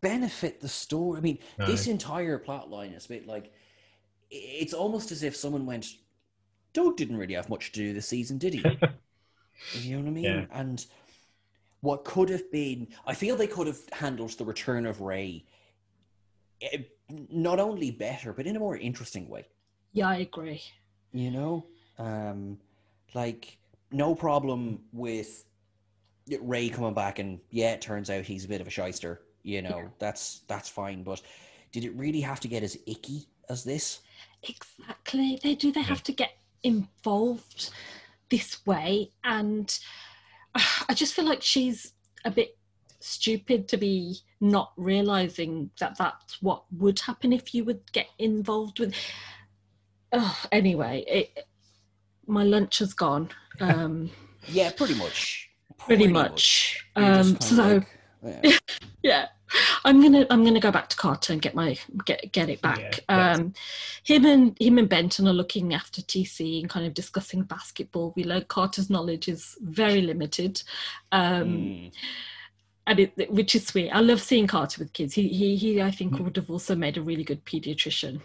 benefit the story. I mean, No. this entire plot line is a bit like it's almost as if someone went, Doug didn't really have much to do this season, did he? you know what I mean? Yeah. And what could have been, I feel they could have handled the return of Ray eh, not only better, but in a more interesting way. Yeah, I agree. you know um like no problem with ray coming back and yeah it turns out he's a bit of a shyster you know Yeah. that's that's fine but did it really have to get as icky as this Exactly. They do. They have to get involved this way, and uh, I just feel like she's a bit stupid to be not realizing that that's what would happen if you would get involved with. Oh, anyway, it, my lunch has gone. Um, yeah pretty much pretty much. You're Um, so like, yeah. yeah i'm gonna i'm gonna go back to carter and get my get get it back Yeah, um him and him and benton are looking after tc and kind of discussing basketball we learn carter's knowledge is very limited um Mm. and it which is sweet i love seeing carter with kids he he, he i think Mm. would have also made a really good pediatrician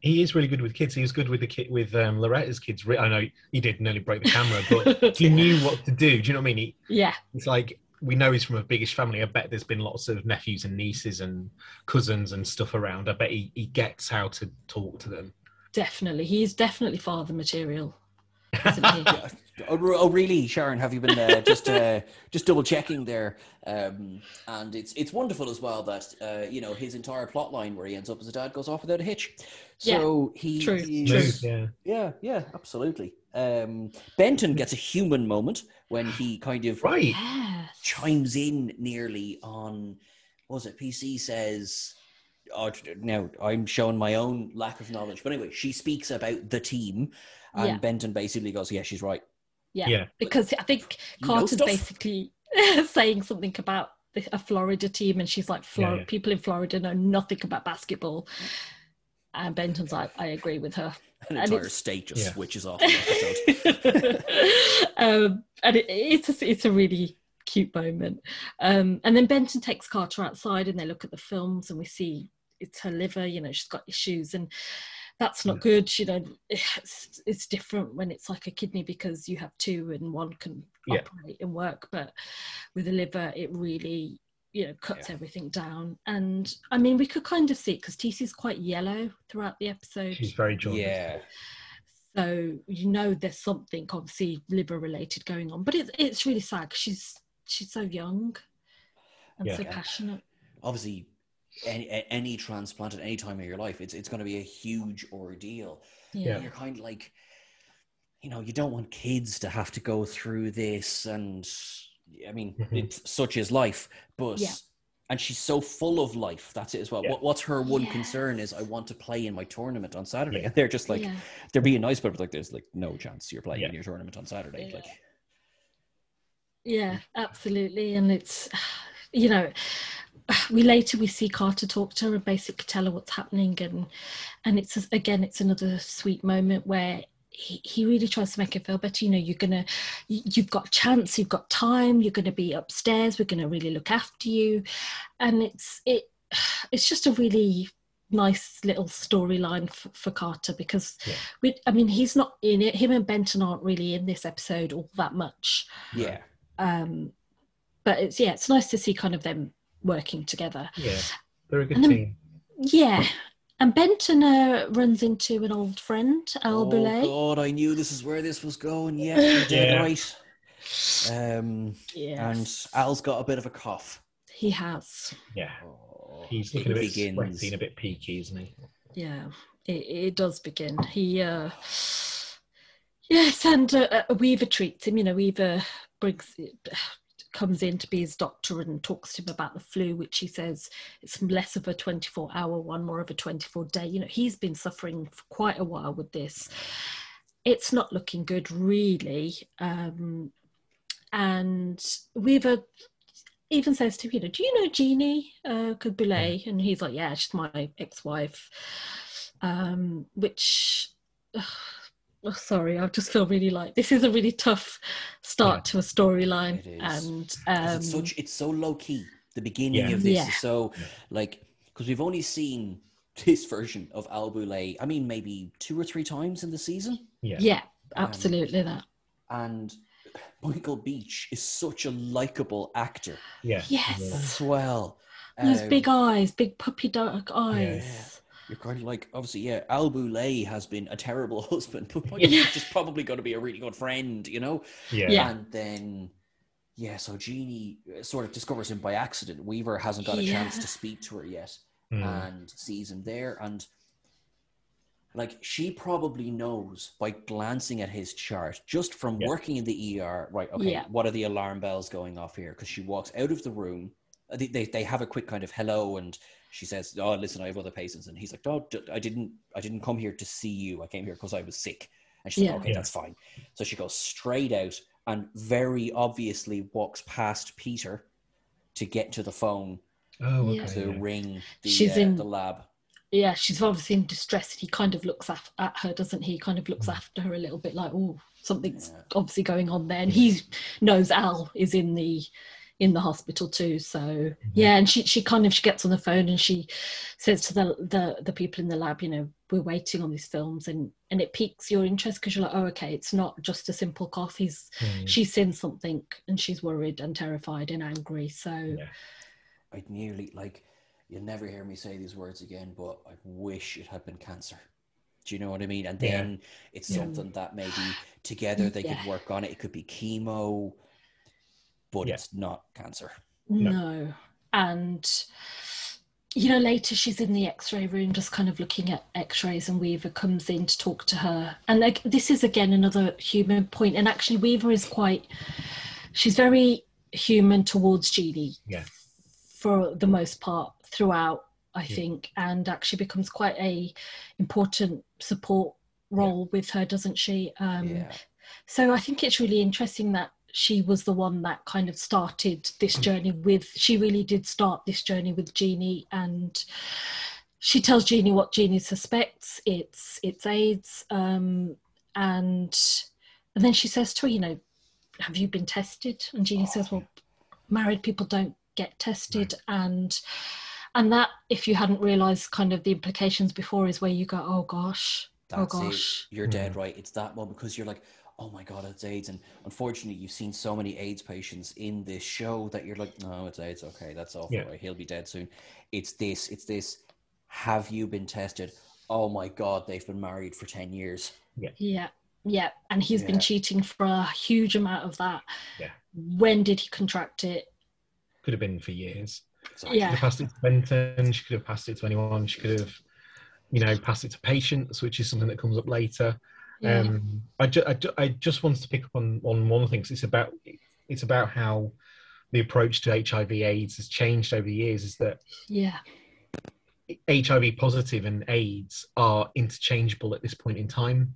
He is really good with kids. He was good with the kid with um, Loretta's kids. I know he did nearly break the camera, but he knew what to do. Do you know what I mean? He, yeah it's like we know he's from a biggish family. I bet there's been lots of nephews and nieces and cousins and stuff around. I bet he, he gets how to talk to them. definitely he's definitely father material isn't he Oh, oh, really, Sharon? Have you been uh, just uh, just double checking there? Um, and it's it's wonderful as well that uh, you know his entire plot line where he ends up as a dad goes off without a hitch. So he true, is- true. Yeah. yeah, yeah, absolutely. Um, Benton gets a human moment when he kind of Right. chimes in nearly on what was it PC says oh, now I'm showing my own lack of knowledge but anyway she speaks about the team and Yeah. Benton basically goes yeah she's right yeah, Yeah. because I think You know Carter's stuff. basically saying something about the, a Florida team, and she's like, Flor- Yeah, yeah. "People in Florida know nothing about basketball." And Benton's like, "I agree with her." an And entire it's- state just Yeah. switches off um, and it, it's a, it's a really cute moment. Um, and then Benton takes Carter outside, and they look at the films, and we see it's her liver. You know, she's got issues, and that's not good. You know, it's, it's different when it's like a kidney because you have two, and one can Yeah. operate and work. But with a liver, it really you know cuts Yeah. everything down and i mean we could kind of see because tc's quite yellow throughout the episode She's very jaundiced. yeah so you know there's something obviously liver related going on but it's it's really sad 'cause she's she's so young and Yeah. so passionate obviously any, any transplant at any time of your life it's, it's going to be a huge ordeal yeah you're kind of like you know you don't want kids to have to go through this and i mean Mhm. it's such is life but Yeah. and she's so full of life that's it as well Yeah. what, what's her one Yes. concern is i want to play in my tournament on saturday Yeah. and they're just like yeah. they're being nice but like there's like no chance you're playing Yeah. in your tournament on saturday Yeah. like yeah absolutely and it's you know we later we see carter talk to her and basically tell her what's happening and and it's again it's another sweet moment where he, he really tries to make her feel better. You know you're gonna you- you've got chance you've got time you're gonna be upstairs we're gonna really look after you. And it's it it's just a really nice little storyline for, for carter because Yeah. we i mean he's not in it. Him and benton aren't really in this episode all that much. Yeah. Um but it's yeah it's nice to see kind of them working together Yeah. They're a good then- team. yeah and benton uh, runs into an old friend al oh Boulet. god i knew this is where this was going yeah you're dead Yeah. right Um, Yeah. and Al's got a bit of a cough. he has. Yeah, Oh, he's it looking a bit begins. sweaty and a bit peaky, isn't he? Yeah. It, it does begin. He uh Yes, and uh, uh, Weaver treats him. You know, Weaver brings comes in to be his doctor and talks to him about the flu, which he says it's less of a 24 hour one, more of a 24 day. You know, he's been suffering for quite a while with this. It's not looking good, really. Um, and Weaver even says to him, you know, do you know Jeanie uh, Boulet? And he's like, yeah, she's my ex-wife. Um, which, oh, sorry, I just feel really like this is a really tough start Yeah. to a storyline, It is. and 'Cause um, it's such it's so low key. The beginning Yeah. of this Yeah. is so like because we've only seen this version of Al Boulet. I mean, maybe two or three times in the season, Yeah. yeah, Um, absolutely that. and Michael Beach is such a likable actor Yeah. Yes. Yeah. as well. Those Um, big eyes, big puppy dog eyes. You're kind of like, obviously, yeah. Al Boulet has been a terrible husband, but Michael Beach is probably going to be a really good friend, you know. Yeah. Yeah. And then, yeah, so Jeanie uh, sort of discovers him by accident. Weaver hasn't got a chance to speak to her yet Mm. and sees him there. And like, she probably knows by glancing at his chart, just from Yeah. working in the ER, right? Okay, Yeah. what are the alarm bells going off here? Because she walks out of the room. uh, They, they, they have a quick kind of hello and she says, "Oh, listen, I have other patients," and he's like, "No, d- I didn't. I didn't come here to see you. I came here because I was sick." And she's Yeah. like, "Okay, Yeah. that's fine." So she goes straight out and very obviously walks past Peter to get to the phone Oh, okay. To yeah. ring the, She's uh, in- the lab. Yeah, she's obviously in distress. He kind of looks af- at her, doesn't he? Kind of looks Mm. after her a little bit, like, oh, something's Yeah. obviously going on there. And he knows Al is in the in the hospital too. So yeah, and she she kind of she gets on the phone and she says to the the the people in the lab, you know, we're waiting on these films, and and it piques your interest because you're like, oh, okay, it's not just a simple cough. He's Mm. she's seen something and she's worried and terrified and angry. So Yeah. I'd nearly like you'll never hear me say these words again, but I wish it had been cancer. Do you know what I mean? And Yeah. then it's Yeah. something that maybe together they Yeah. could work on it. It could be chemo, but Yeah. it's not cancer. No. No. And you know, later she's in the X-ray room, just kind of looking at X-rays, and Weaver comes in to talk to her. And like, this is again another human point. And actually, Weaver is quite. She's very human towards Jeanie. Yeah. For the most part, throughout, I Yeah. think, and actually becomes quite a important support role with her, doesn't she? Um, yeah. so I think it's really interesting that she was the one that kind of started this journey with. She really did start this journey with Jeanie, and she tells Jeanie what Jeanie suspects. It's it's AIDS, um, and and then she says to her, you know, have you been tested? And Jeanie Oh, says, well, married people don't get tested, and and that if you hadn't realised kind of the implications before is where you go, oh gosh, That's oh it. gosh. You're dead right. It's that one because you're like, oh my god, it's AIDS. And unfortunately, you've seen so many AIDS patients in this show that you're like, no, it's AIDS. Okay, that's awful. Yeah. Right? He'll be dead soon. It's this. It's this. Have you been tested? Oh my god, they've been married for ten years. Yeah, yeah. Yeah, And he's Yeah. been cheating for a huge amount of that. Yeah. When did he contract it? Could have been for years. Exactly. Yeah. Could have passed it to Benton. She could have passed it to anyone. She could have, you know, passed it to patients, which is something that comes up later. Yeah. Um, I, ju- I, ju- I just wanted to pick up on, on one thing. 'cause It's about it's about how the approach to HIV/AIDS has changed over the years. Is that yeah. HIV positive and AIDS are interchangeable at this point in time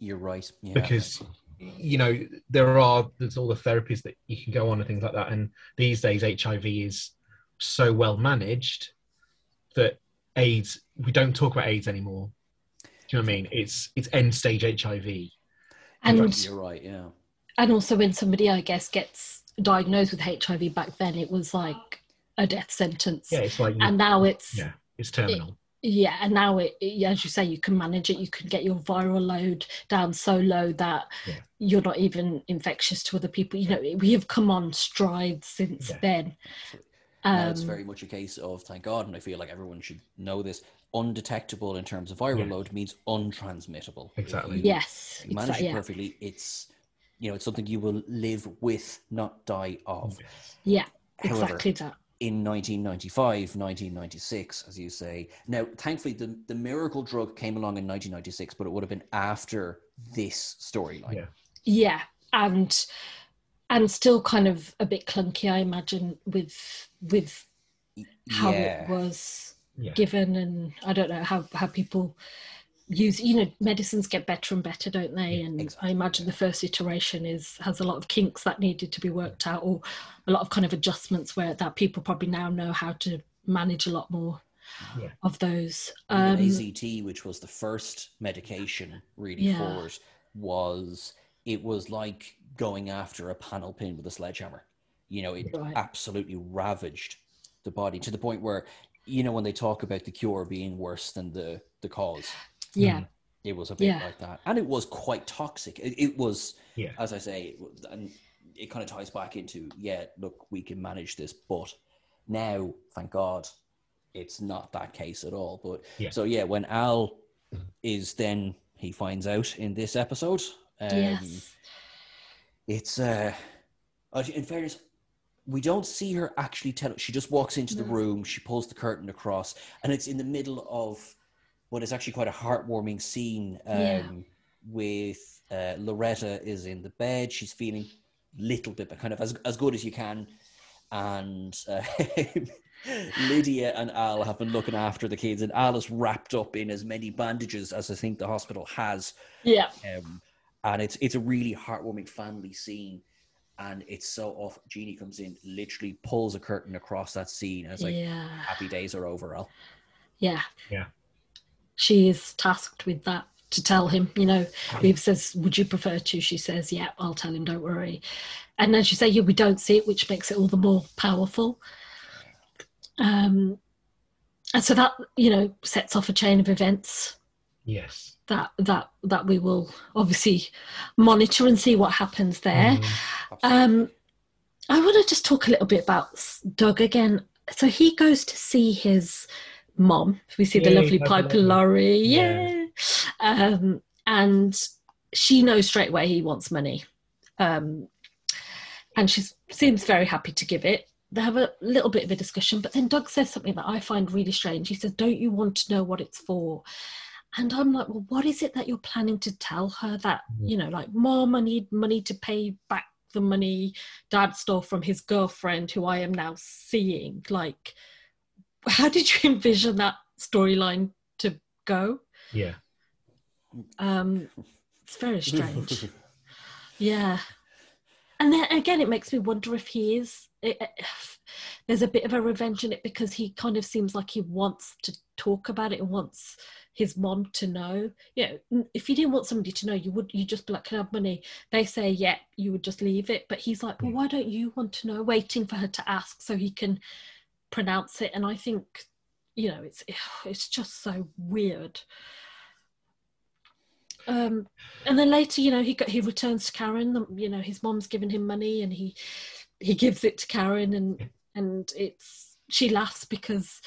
You're right. Yeah. because you know there are there's all the therapies that you can go on and things like that and these days hiv is so well managed that aids we don't talk about aids anymore do you know what i mean it's it's end stage hiv And you're right. Yeah. and also when somebody I guess gets diagnosed with HIV back then it was like a death sentence. yeah it's like And now it's yeah it's terminal yeah, and now it, it- as you say, you can manage it. You can get your viral load down so low that Yeah. you're not even infectious to other people. You know, we have come on strides since Yeah. then. now it's Um, very much a case of thank God, and I feel like everyone should know this. Undetectable in terms of viral Yeah. load means untransmittable. If Exactly. you yes, manage exactly. it Yeah. perfectly, it's you know, it's something you will live with, not die of. Yeah, However, exactly that. in 1995, 1996, as you say. Now, thankfully, the, the miracle drug came along in 1996, but it would have been after this storyline. Yeah. Yeah, and and still kind of a bit clunky, I imagine, with with how Yeah. it was Yeah. given, and I don't know how how people use. You know, medicines get better and better, don't they? Yeah, and exactly, I imagine the first iteration is has a lot of kinks that needed to be worked out, or a lot of kind of adjustments where that people probably now know how to manage a lot more Yeah. of those. Um, AZT, which was the first medication really Yeah. for it, was it was like going after a panel pin with a sledgehammer. You know, it Right. absolutely ravaged the body to the point where, you know, when they talk about the cure being worse than the the cause, yeah, it was a bit Yeah. like that, and it was quite toxic. It, it was, Yeah. as I say, and it kind of ties back into yeah, look, we can manage this, but now, thank God, it's not that case at all. But Yeah. so yeah, when Al is then he finds out in this episode, um, yes, it's uh, uh, in fairness. We don't see her actually tell. She just walks into the room. She pulls the curtain across, and it's in the middle of what is actually quite a heartwarming scene. Um, Yeah. With uh, Loretta is in the bed. She's feeling little bit, but kind of as as good as you can. And uh, Lydia and Al have been looking after the kids, and Al is wrapped up in as many bandages as I think the hospital has. yeah, Um, and it's it's a really heartwarming family scene. And it's so off. Jeanie comes in, literally pulls a curtain across that scene, and it's like, yeah. happy days are over, Al. Yeah. Yeah. She is tasked with that to tell him, you know, Reeve says, Would you prefer to? She says, Yeah, I'll tell him, don't worry. And as you say, yeah, we don't see it, which makes it all the more powerful. Um and so that, you know, sets off a chain of events Yes. That that that we will obviously monitor and see what happens there. Mhm. Um, I want to just talk a little bit about Doug again. So he goes to see his mom. We see the lovely Piper. Laurie, yeah. Um, and she knows straight away he wants money, um, and she seems very happy to give it. They have a little bit of a discussion, but then Doug says something that I find really strange. He says, "Don't you want to know what it's for?" And I'm like, well, what is it that you're planning to tell her that, Mhm. you know, like, mom, I need money to pay back the money dad stole from his girlfriend, who I am now seeing? Like, how did you envision that storyline to go? Yeah. Um, it's very strange. yeah. And then again, it makes me wonder if he is. It, it- there's a bit of a revenge in it because he kind of seems like he wants to talk about it and wants his mom to know. You know, if you didn't want somebody to know, you would you just be like, "Can I have money?" They say, "Yeah," you would just leave it. But he's like, "Well, why don't you want to know?" Waiting for her to ask so he can pronounce it. And I think, you know, it's it's just so weird. Um, and then later, you know, he got, he returns to Karen. You know, his mom's given him money, and he he gives it to Karen, and and it's she laughs because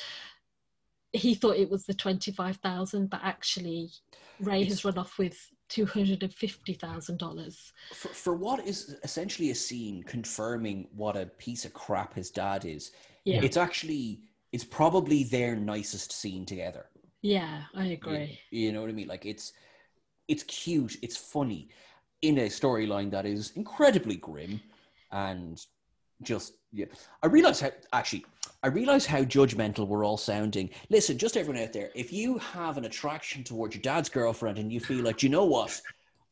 he thought it was the twenty five thousand, but actually Ray It's- has run off with two hundred and fifty thousand dollars. for, for what is essentially a scene confirming what a piece of crap his dad is, Yeah, it's actually it's probably their nicest scene together. yeah, I You- agree. You, know what I mean? Like it's it's cute, it's funny in a storyline that is incredibly grim and just yeah. I realize how actually I realize how judgmental we're all sounding. Listen, just everyone out there, if you have an attraction towards your dad's girlfriend and you feel like, you know what?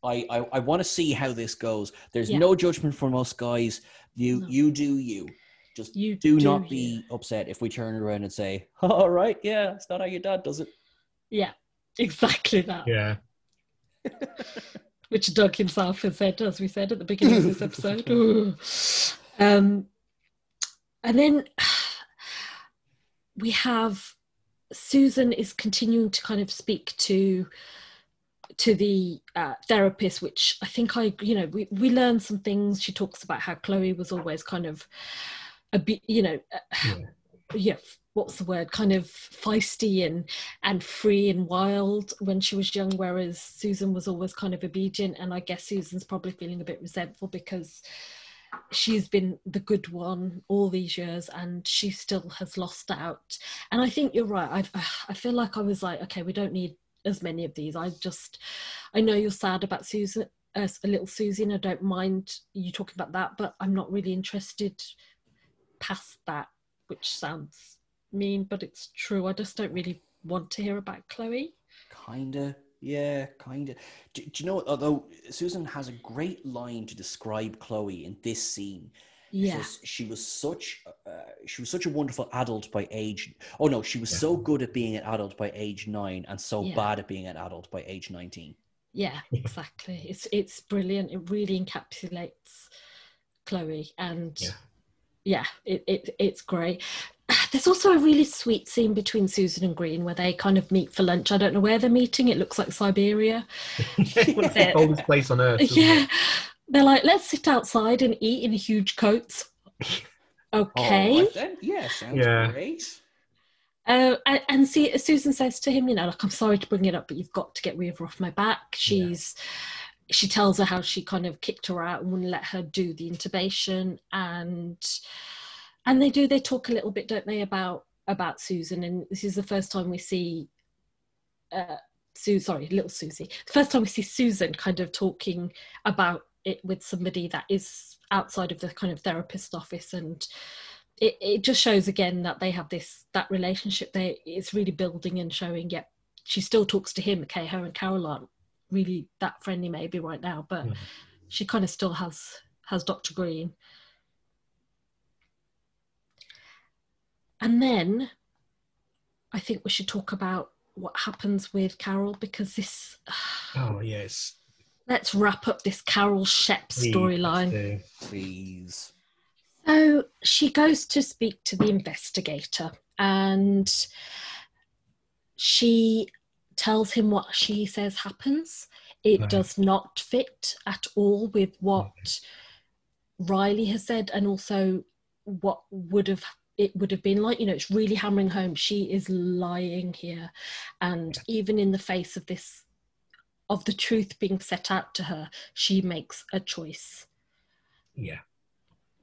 I, I, I want to see how this goes. There's Yeah. no judgment from us guys. You No. you do you. Just You do, do not you. be upset if we turn around and say, "All right, yeah, it's not how your dad does it." Yeah, exactly that. Yeah. which Doug himself has said, as we said at the beginning of this episode. Um, and then we have Susan is continuing to kind of speak to to the uh, therapist, which I think I, you know, we we learn some things. She talks about how Chloe was always kind of a bit, you know, uh, Yeah. yeah, what's the word kind of feisty and and free and wild when she was young whereas susan was always kind of obedient and i guess susan's probably feeling a bit resentful because she's been the good one all these years and she still has lost out. And i think you're right. I i feel like i was like okay we don't need as many of these. I just i know you're sad about susan uh, a little susie and i don't mind you talking about that but i'm not really interested past that which sounds mean but it's true. I just don't really want to hear about chloe. Kinda, yeah, kinda. Do, do you know? Although Susan has a great line to describe Chloe in this scene. She yeah she was such, uh, she was such a wonderful adult by age. Oh no, she was Yeah. so good at being an adult by age nine, and so Yeah. bad at being an adult by age nineteen. yeah exactly it's it's brilliant it really encapsulates chloe and Yeah. yeah, it, it it's great there's also a really sweet scene between susan and greene where they kind of meet for lunch i don't know where they're meeting it looks like siberia What's the coldest place on earth? yeah it? they're like let's sit outside and eat in huge coats okay All right then. Yeah, sounds Yeah. great. Uh, and, and see, Susan says to him, you know, like, I'm sorry to bring it up, but you've got to get Weaver off my back. She's, she tells her how she kind of kicked her out and wouldn't let her do the intubation. And, and they do, they talk a little bit, don't they, about, about Susan. And this is the first time we see, uh, Sue, sorry, little Susie. First time we see Susan kind of talking about it with somebody that is outside of the kind of therapist office and it, it just shows again that they have this that relationship they it's really building and showing yeah she still talks to him okay her and carol aren't really that friendly maybe right now but Mm. she kind of still has has dr greene and then i think we should talk about what happens with carol because this Oh yes. let's wrap up this carol shep storyline Please. So she goes to speak to the investigator and she tells him what she says happens. It Right. does not fit at all with what Riley has said and also what would have it would have been like you know it's really hammering home. She is lying here. And even in the face of this of the truth being set out to her she makes a choice. Yeah.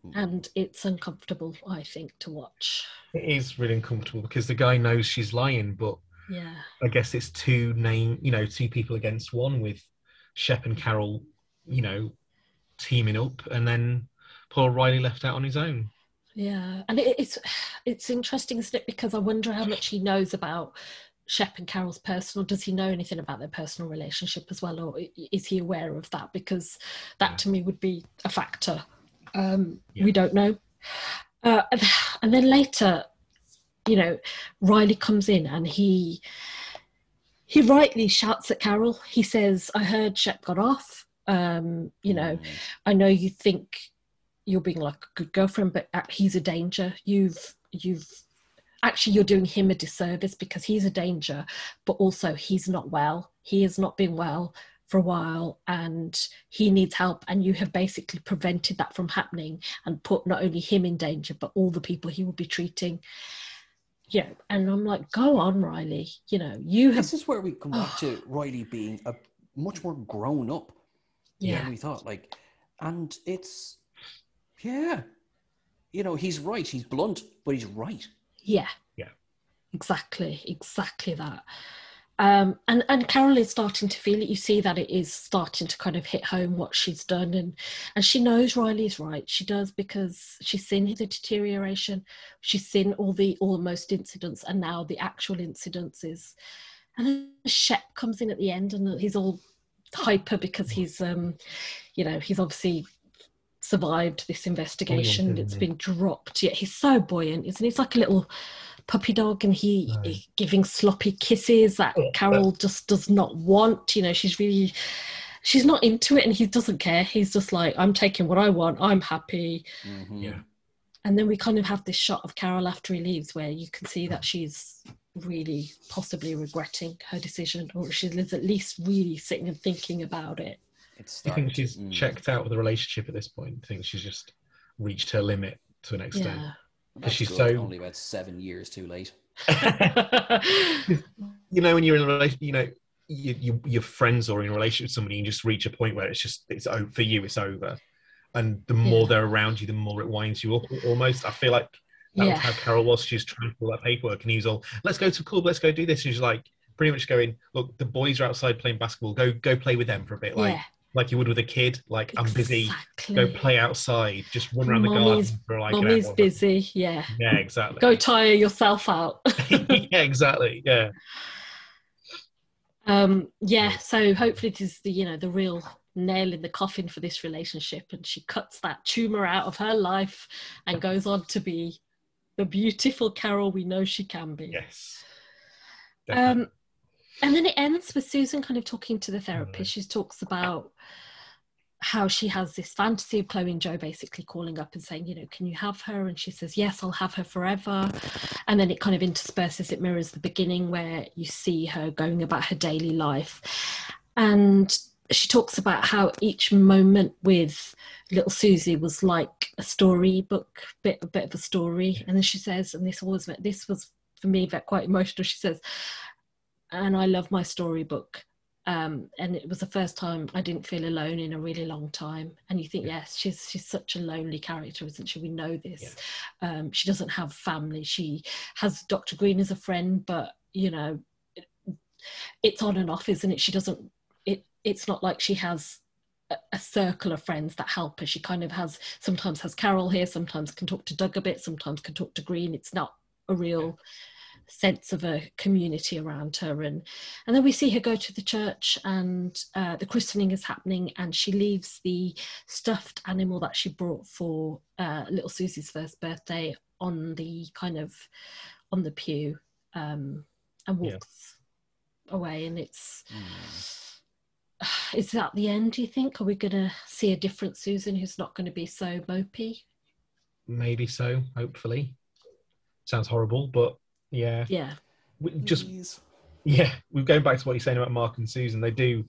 Hmm. and it's uncomfortable i think to watch. It is really uncomfortable because the guy knows she's lying, but yeah. I guess it's two name, you know, two people against one with Shep and Carol, you know, teaming up, and then Paul Riley left out on his own. Yeah and it, it's it's interesting isn't it? Because i wonder how much he knows about shep and carol's personal does he know anything about their personal relationship as well or is he aware of that? Because that to me would be a factor. Um Yeah. we don't know. Uh, and then later you know riley comes in and he he rightly shouts at carol. He says i heard shep got off. Um you know Mm. I know you think you're being like a good girlfriend, but uh, he's a danger. You've you've actually you're doing him a disservice because he's a danger, but also he's not well. He has not been well for a while and he needs help and you have basically prevented that from happening and put not only him in danger but all the people he will be treating yeah and i'm like go on riley you know you have This is where we come back to Riley being a much more grown up yeah than we thought. Like, and it's yeah, you know, he's right. He's blunt, but he's right. Yeah. Yeah. Exactly. Exactly that. Um, and and Carol is starting to feel it. You see that it is starting to kind of hit home what she's done, and and she knows Riley's right. She does because she's seen the deterioration, she's seen all the almost incidents, and now the actual incidences. And then Shep comes in at the end, and he's all hyper because he's, um, you know, he's obviously survived this investigation. Buoyant, it's isn't been dropped. Yeah, he's so buoyant, isn't he? He's like a little puppy dog, and he, Right. he giving sloppy kisses that Yeah. Carol just does not want. You know, she's really. She's not into it, and he doesn't care. He's just like, I'm taking what I want. I'm happy. Mhm. Yeah. And then we kind of have this shot of Carol after he leaves, where you can see that she's really possibly regretting her decision, or she's at least really sitting and thinking about it. It's Do you think she's mm. checked out with the relationship at this point? Do you think she's just reached her limit to an extent? Yeah. That's she's good. so- only about seven years too late. you know when you're in a relation you know you, you you're friends or in a relationship with somebody you just reach a point where it's just it's over for you it's over and the more Yeah. they're around you the more it winds you up almost i feel like that was how carol was she was trying to pull that paperwork and he was all let's go to a club let's go do this and she's like pretty much going look the boys are outside playing basketball go go play with them for a bit like yeah. Like you would with a kid like i'm busy go play outside just run around the garden Mommy's- for like an Mommy's hour. busy. Yeah, yeah exactly go tire yourself out. yeah exactly yeah um yeah so hopefully it is the you know the real nail in the coffin for this relationship and she cuts that tumor out of her life and goes on to be the beautiful carol we know she can be yes Definitely. um and then it ends with susan kind of talking to the Mm. therapist she talks about how she has this fantasy of Chloe and Joe basically calling up and saying, you know, can you have her? And she says, yes, I'll have her forever. And then it kind of intersperses, it mirrors the beginning where you see her going about her daily life. And she talks about how each moment with little Susie was like a storybook, bit a bit of a story. And then she says, and this was this was for me very quite emotional. She says, and I love my storybook um, and it was the first time I didn't feel alone in a really long time. And you think, yes, she's she's such a lonely character, isn't she? We know this. Um, she doesn't have family. She has Dr. Greene as a friend, but you know, it, it's on and off, isn't it? She doesn't. It it's not like she has a, a circle of friends that help her. She kind of has sometimes has Carol here, sometimes can talk to Doug a bit, sometimes can talk to Greene. It's not a real sense of a community around her. And and then we see her go to the church and uh, the christening is happening and she leaves the stuffed animal that she brought for uh, little susie's first birthday on the kind of on the pew um, and Yeah. walks away. And it's Mm. is that the end do you think? Are we going to see a different susan who's not going to be so mopey? Maybe so hopefully. Sounds horrible but yeah yeah we- just Please. yeah we're going back to what you're saying about mark and susan they do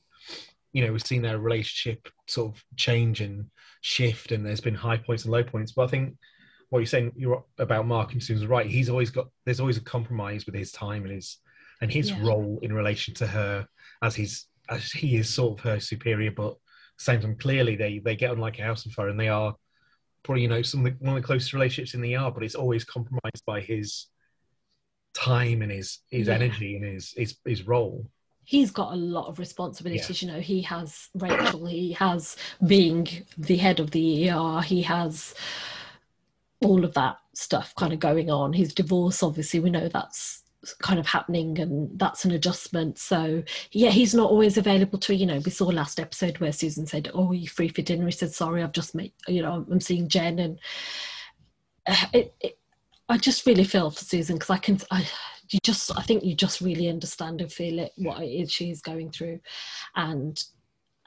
you know we've seen their relationship sort of change and shift and there's been high points and low points but i think what you're saying you're about mark and susan's right he's always got there's always a compromise with his time and his and his Yeah. role in relation to her as he's as he is sort of her superior but same time clearly they they get on like a house on fire and they are probably you know some of the, one of the closest relationships in the yard but it's always compromised by his time and his his Yeah. energy and his his his role. He's got a lot of responsibilities you know. He has rachel he has being the head of the er he has all of that stuff kind of going on. His divorce obviously we know that's kind of happening and that's an adjustment. So yeah he's not always available to you know we saw last episode where susan said oh are you free for dinner? He said sorry i've just made you know i'm seeing jen. And uh, it, it i just really feel for susan because i can i you just i think you just really understand and feel it what it is she's going through and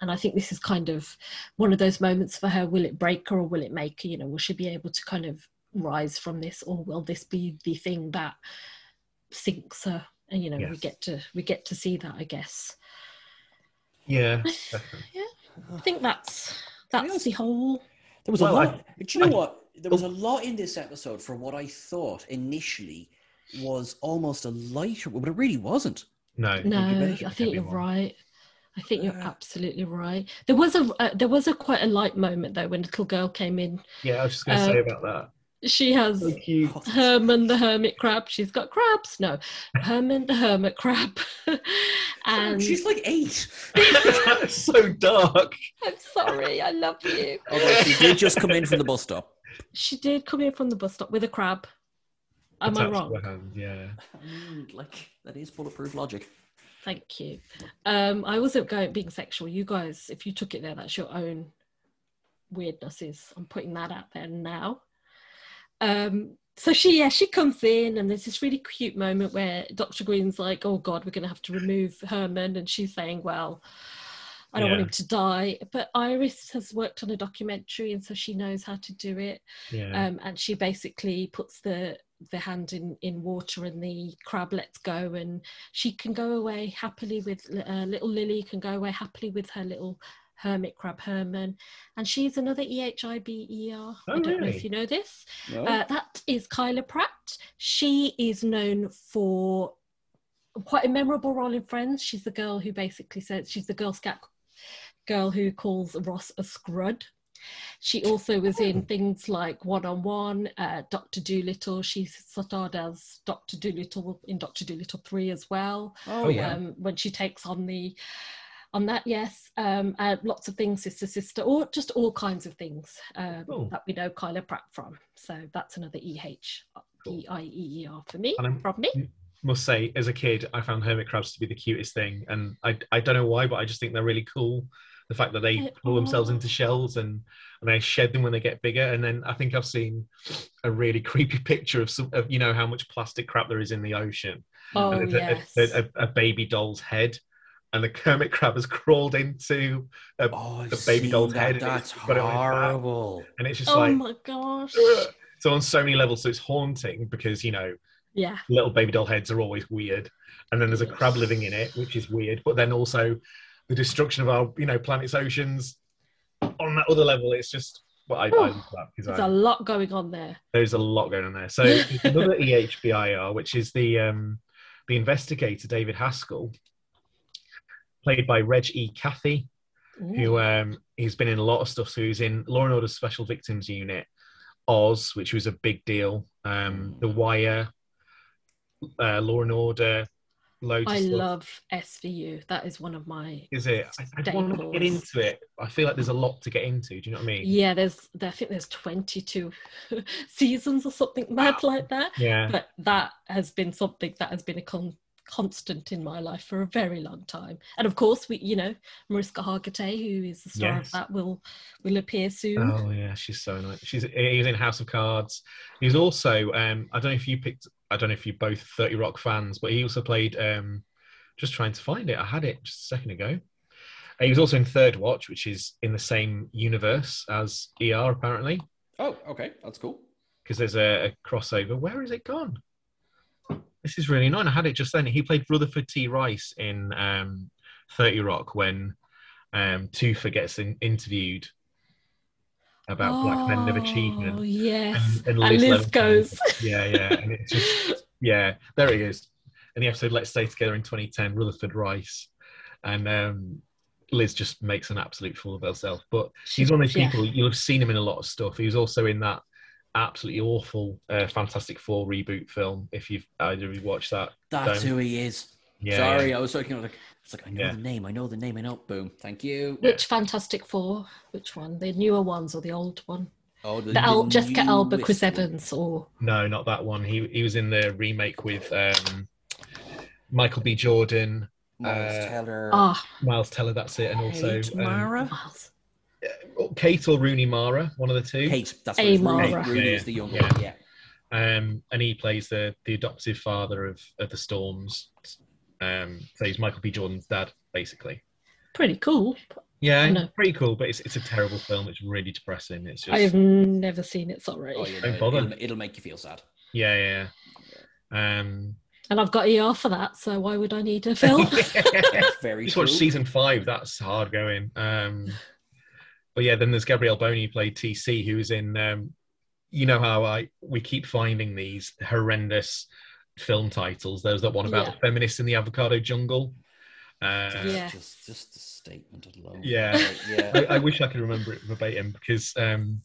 and i think this is kind of one of those moments for her will it break her or will it make her you know will she be able to kind of rise from this or will this be the thing that sinks her and you know we get to we get to see that i guess yeah I- definitely. i think that's that's Yes. the whole There was Well, a I- lot. do you know I- what? There was a lot in this episode for what I thought initially was almost a lighter, but it really wasn't. no no i think you're everyone. right i think you're Uh, absolutely right there was a uh, there was a quite a light moment though when a little girl came in yeah i was just going to Uh, say about that she has so Herman the hermit crab. She's got crabs. No, Herman the hermit crab. and She's like eight. so dark I'm sorry, I love you. Although she did just come in from the bus stop. She did come in from the bus stop with a crab. Am I Attached to wrong? her hand, yeah I like that is bulletproof logic. Thank you. Um, I wasn't going being sexual. You guys, if you took it there, that's your own weirdnesses. I'm putting that out there now. Um, so she, yeah, she comes in, and there's this really cute moment where Dr. Greene's like, "Oh God, we're going to have to remove Herman," and she's saying, "Well, I don't want him to die." But Iris has worked on a documentary, and so she knows how to do it. yeah um, and she basically puts the the hand in in water and the crab lets go and she can go away happily with uh, little lily can go away happily with her little Hermit Crab Herman, and she's another E H I B E R. I Oh, don't know really? if you know this. No? Uh, that is Kyla Pratt. She is known for quite a memorable role in Friends. She's the girl who basically says she's the Girl Scout girl who calls Ross a scrud. She also was in things like One on One, uh, Doctor Dolittle. She starred as Doctor Dolittle in Doctor Dolittle Three as well. oh yeah. Um, when she takes on the on that, yes, um, uh, lots of things, sister, sister, or just all kinds of things um, Cool. that we know Kyla Pratt from. So that's another E H Cool. E I E E R for me, And I'm- from me. Must say, as a kid, I found hermit crabs to be the cutest thing, and I I don't know why, but I just think they're really cool. The fact that they They pull themselves into shells and and they shed them when they get bigger. And then I think I've seen a really creepy picture of some of you know how much plastic crap there is in the ocean. Oh and a- yes. a, a, a baby doll's head, and the hermit crab has crawled into, a, oh, I've the baby seen doll's that. head That's it's got it on its back. horrible. and it's just oh like oh my gosh. "Ugh." so on so many levels. So it's haunting because you know Yeah. little baby doll heads are always weird, and then there's a crab living in it, which is weird. But then also the destruction of our you know planet's oceans on that other level. It's just well, I, I that because There's I- a lot going on there. there's a lot going on there. So another EHBIR, which is the um, the investigator David Haskell, played by Reg E. Cathey, who um, he's been in a lot of stuff. So he's in Law and Order Special Victims Unit, Oz, which was a big deal, um, The Wire, uh, Law and Order, loads. I love SVU. That is one of my Is it? I, I don't want to get into it. I feel like there's a lot to get into. Do you know what I mean? yeah. There's I think there's 22 seasons or something mad like that. Yeah. But that has been something that has been a con- constant in my life for a very long time. And of course, we you know Mariska Hargitay, who is the star Yes. of that, will will appear soon. Oh yeah, she's so nice. She's he was in House of Cards. He was also um, I don't know if you picked. I don't know if you're both Thirty Rock fans, but he also played. Um, just trying to find it. I had it just a second ago. He was also in Third Watch, which is in the same universe as ER apparently, Oh, okay, that's cool. because there's a, a crossover. Where is it gone? This is really annoying. I had it just then. He played Rutherford T. Rice in um, Thirty Rock when um, Tufa gets in, interviewed about black men of Oh, achievement. yes. And, And Liz Levinson- goes. yeah, yeah, and it's just yeah, there he is. In the episode "Let's Stay Together" in 2010, Rutherford Rice, and um, Liz just makes an absolute fool of herself. But he's one of those Yeah. people you'll have seen him in a lot of stuff. He was also in that absolutely awful uh, Fantastic Four reboot film. If you've either of you watched that, That's Don't. who he is. yeah, Sorry, yeah. I was looking. I was like, it's like I know Yeah. the name. I know the name. I know. Boom. Thank you. Which Fantastic Four? Which one? The newer ones or the old one? Oh, The, Al- Jessica Alba, Chris. Evans, or no, not that one. He he was in the remake with um, Michael B. Jordan, Miles Uh, Teller. ah, Miles Teller. That's it, and also Kate um, Mara. Miles. Kate or Rooney Mara, one of the two. Kate. That's A what it's Rooney, Mara. Rooney Yeah, is the younger yeah. one. Yeah. um, and he plays the the adoptive father of, of the Storms. Um, so he's Michael B. Jordan's dad, basically. Pretty cool. Yeah, No. pretty cool, but it's it's a terrible film. It's really depressing. It's just I have never seen it. Sorry. Oh, you Don't know, bother. it'll, it'll make you feel sad. yeah, yeah. yeah. Um, And I've got ER for that, so why would I need a film? Very just true. watched season five. That's hard going. Um, but yeah, then there's Gabrielle Boney played TC, who's in. Um, you know how I we keep finding these horrendous film titles. There's that one about Yeah. the feminists in the avocado jungle. Uh, Yeah. Just, just the statement alone. Yeah. Yeah. I, I wish I could remember it verbatim because um,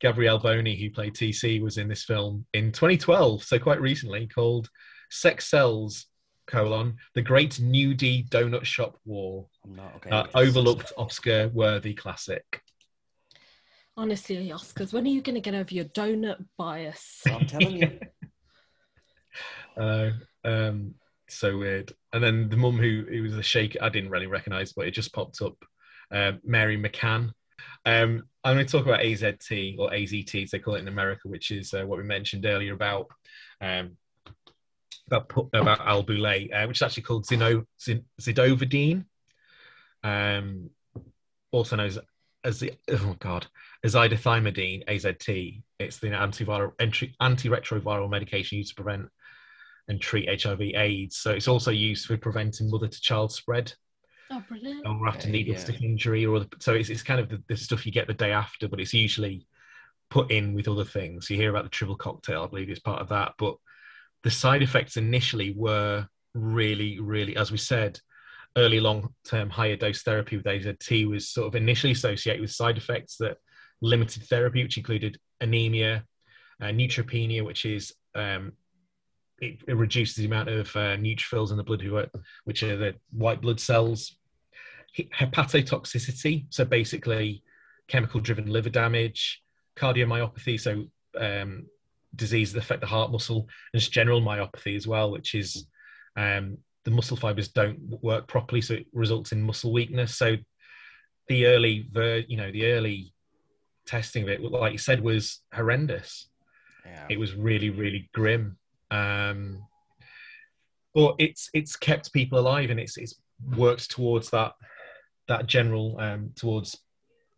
Gabrielle Boney, who played TC, was in this film in 2012, so quite recently, called Sex Cells: colon The Great Nudie Donut Shop War, not okay. uh, overlooked Oscar-worthy classic. Honestly, Oscars, when are you going to get over your donut bias? I'm telling you. Uh, um, so weird. And then the mum who, who was a shake, I didn't really recognise, but it just popped up. Uh, Mary McCann. Um, I'm going to talk about AZT or AZT, as they call it in America, which is uh, what we mentioned earlier about um, about about Al Boulet, uh, which is actually called Zino, Zin, Zidovudine, um, also known as, as the oh god, azidothymidine (AZT). It's the antiviral entry, antiretroviral medication used to prevent and treat HIV/AIDS. So it's also used for preventing mother-to-child spread. Oh, brilliant. or after Okay, needle yeah. stick injury, or the, so it's, it's kind of the, the stuff you get the day after, but it's usually put in with other things. You hear about the triple cocktail, I believe, is part of that, but the side effects initially were really, really, as we said, early long-term higher dose therapy with AZT was sort of initially associated with side effects that limited therapy, which included anemia, uh, neutropenia, which is um, it, it reduces the amount of uh, neutrophils in the blood, who are, which are the white blood cells. Hepatotoxicity, so basically chemical-driven liver damage, cardiomyopathy, so um, diseases that affect the heart muscle, and just general myopathy as well, which is um, the muscle fibers don't work properly, so it results in muscle weakness. So the early, ver- you know, the early testing of it, like you said, was horrendous. Yeah. It was really, really grim. Um, but it's it's kept people alive, and it's it's worked towards that that general um, towards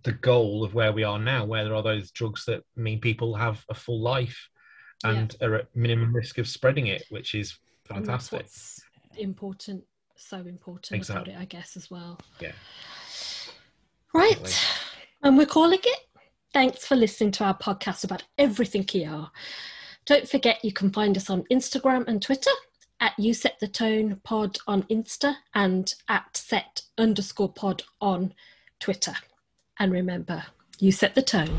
the goal of where we are now, where there are those drugs that mean people have a full life and are at minimum risk of spreading it, which is fantastic. important, so important Exactly. about it, I guess, as well. Yeah. Right. Definitely. And we're calling it. Thanks for listening to our podcast about everything ER. Don't forget you can find us on Instagram and Twitter at You Set the Tone Pod on Insta and at set underscore pod on Twitter. And remember, you set the tone.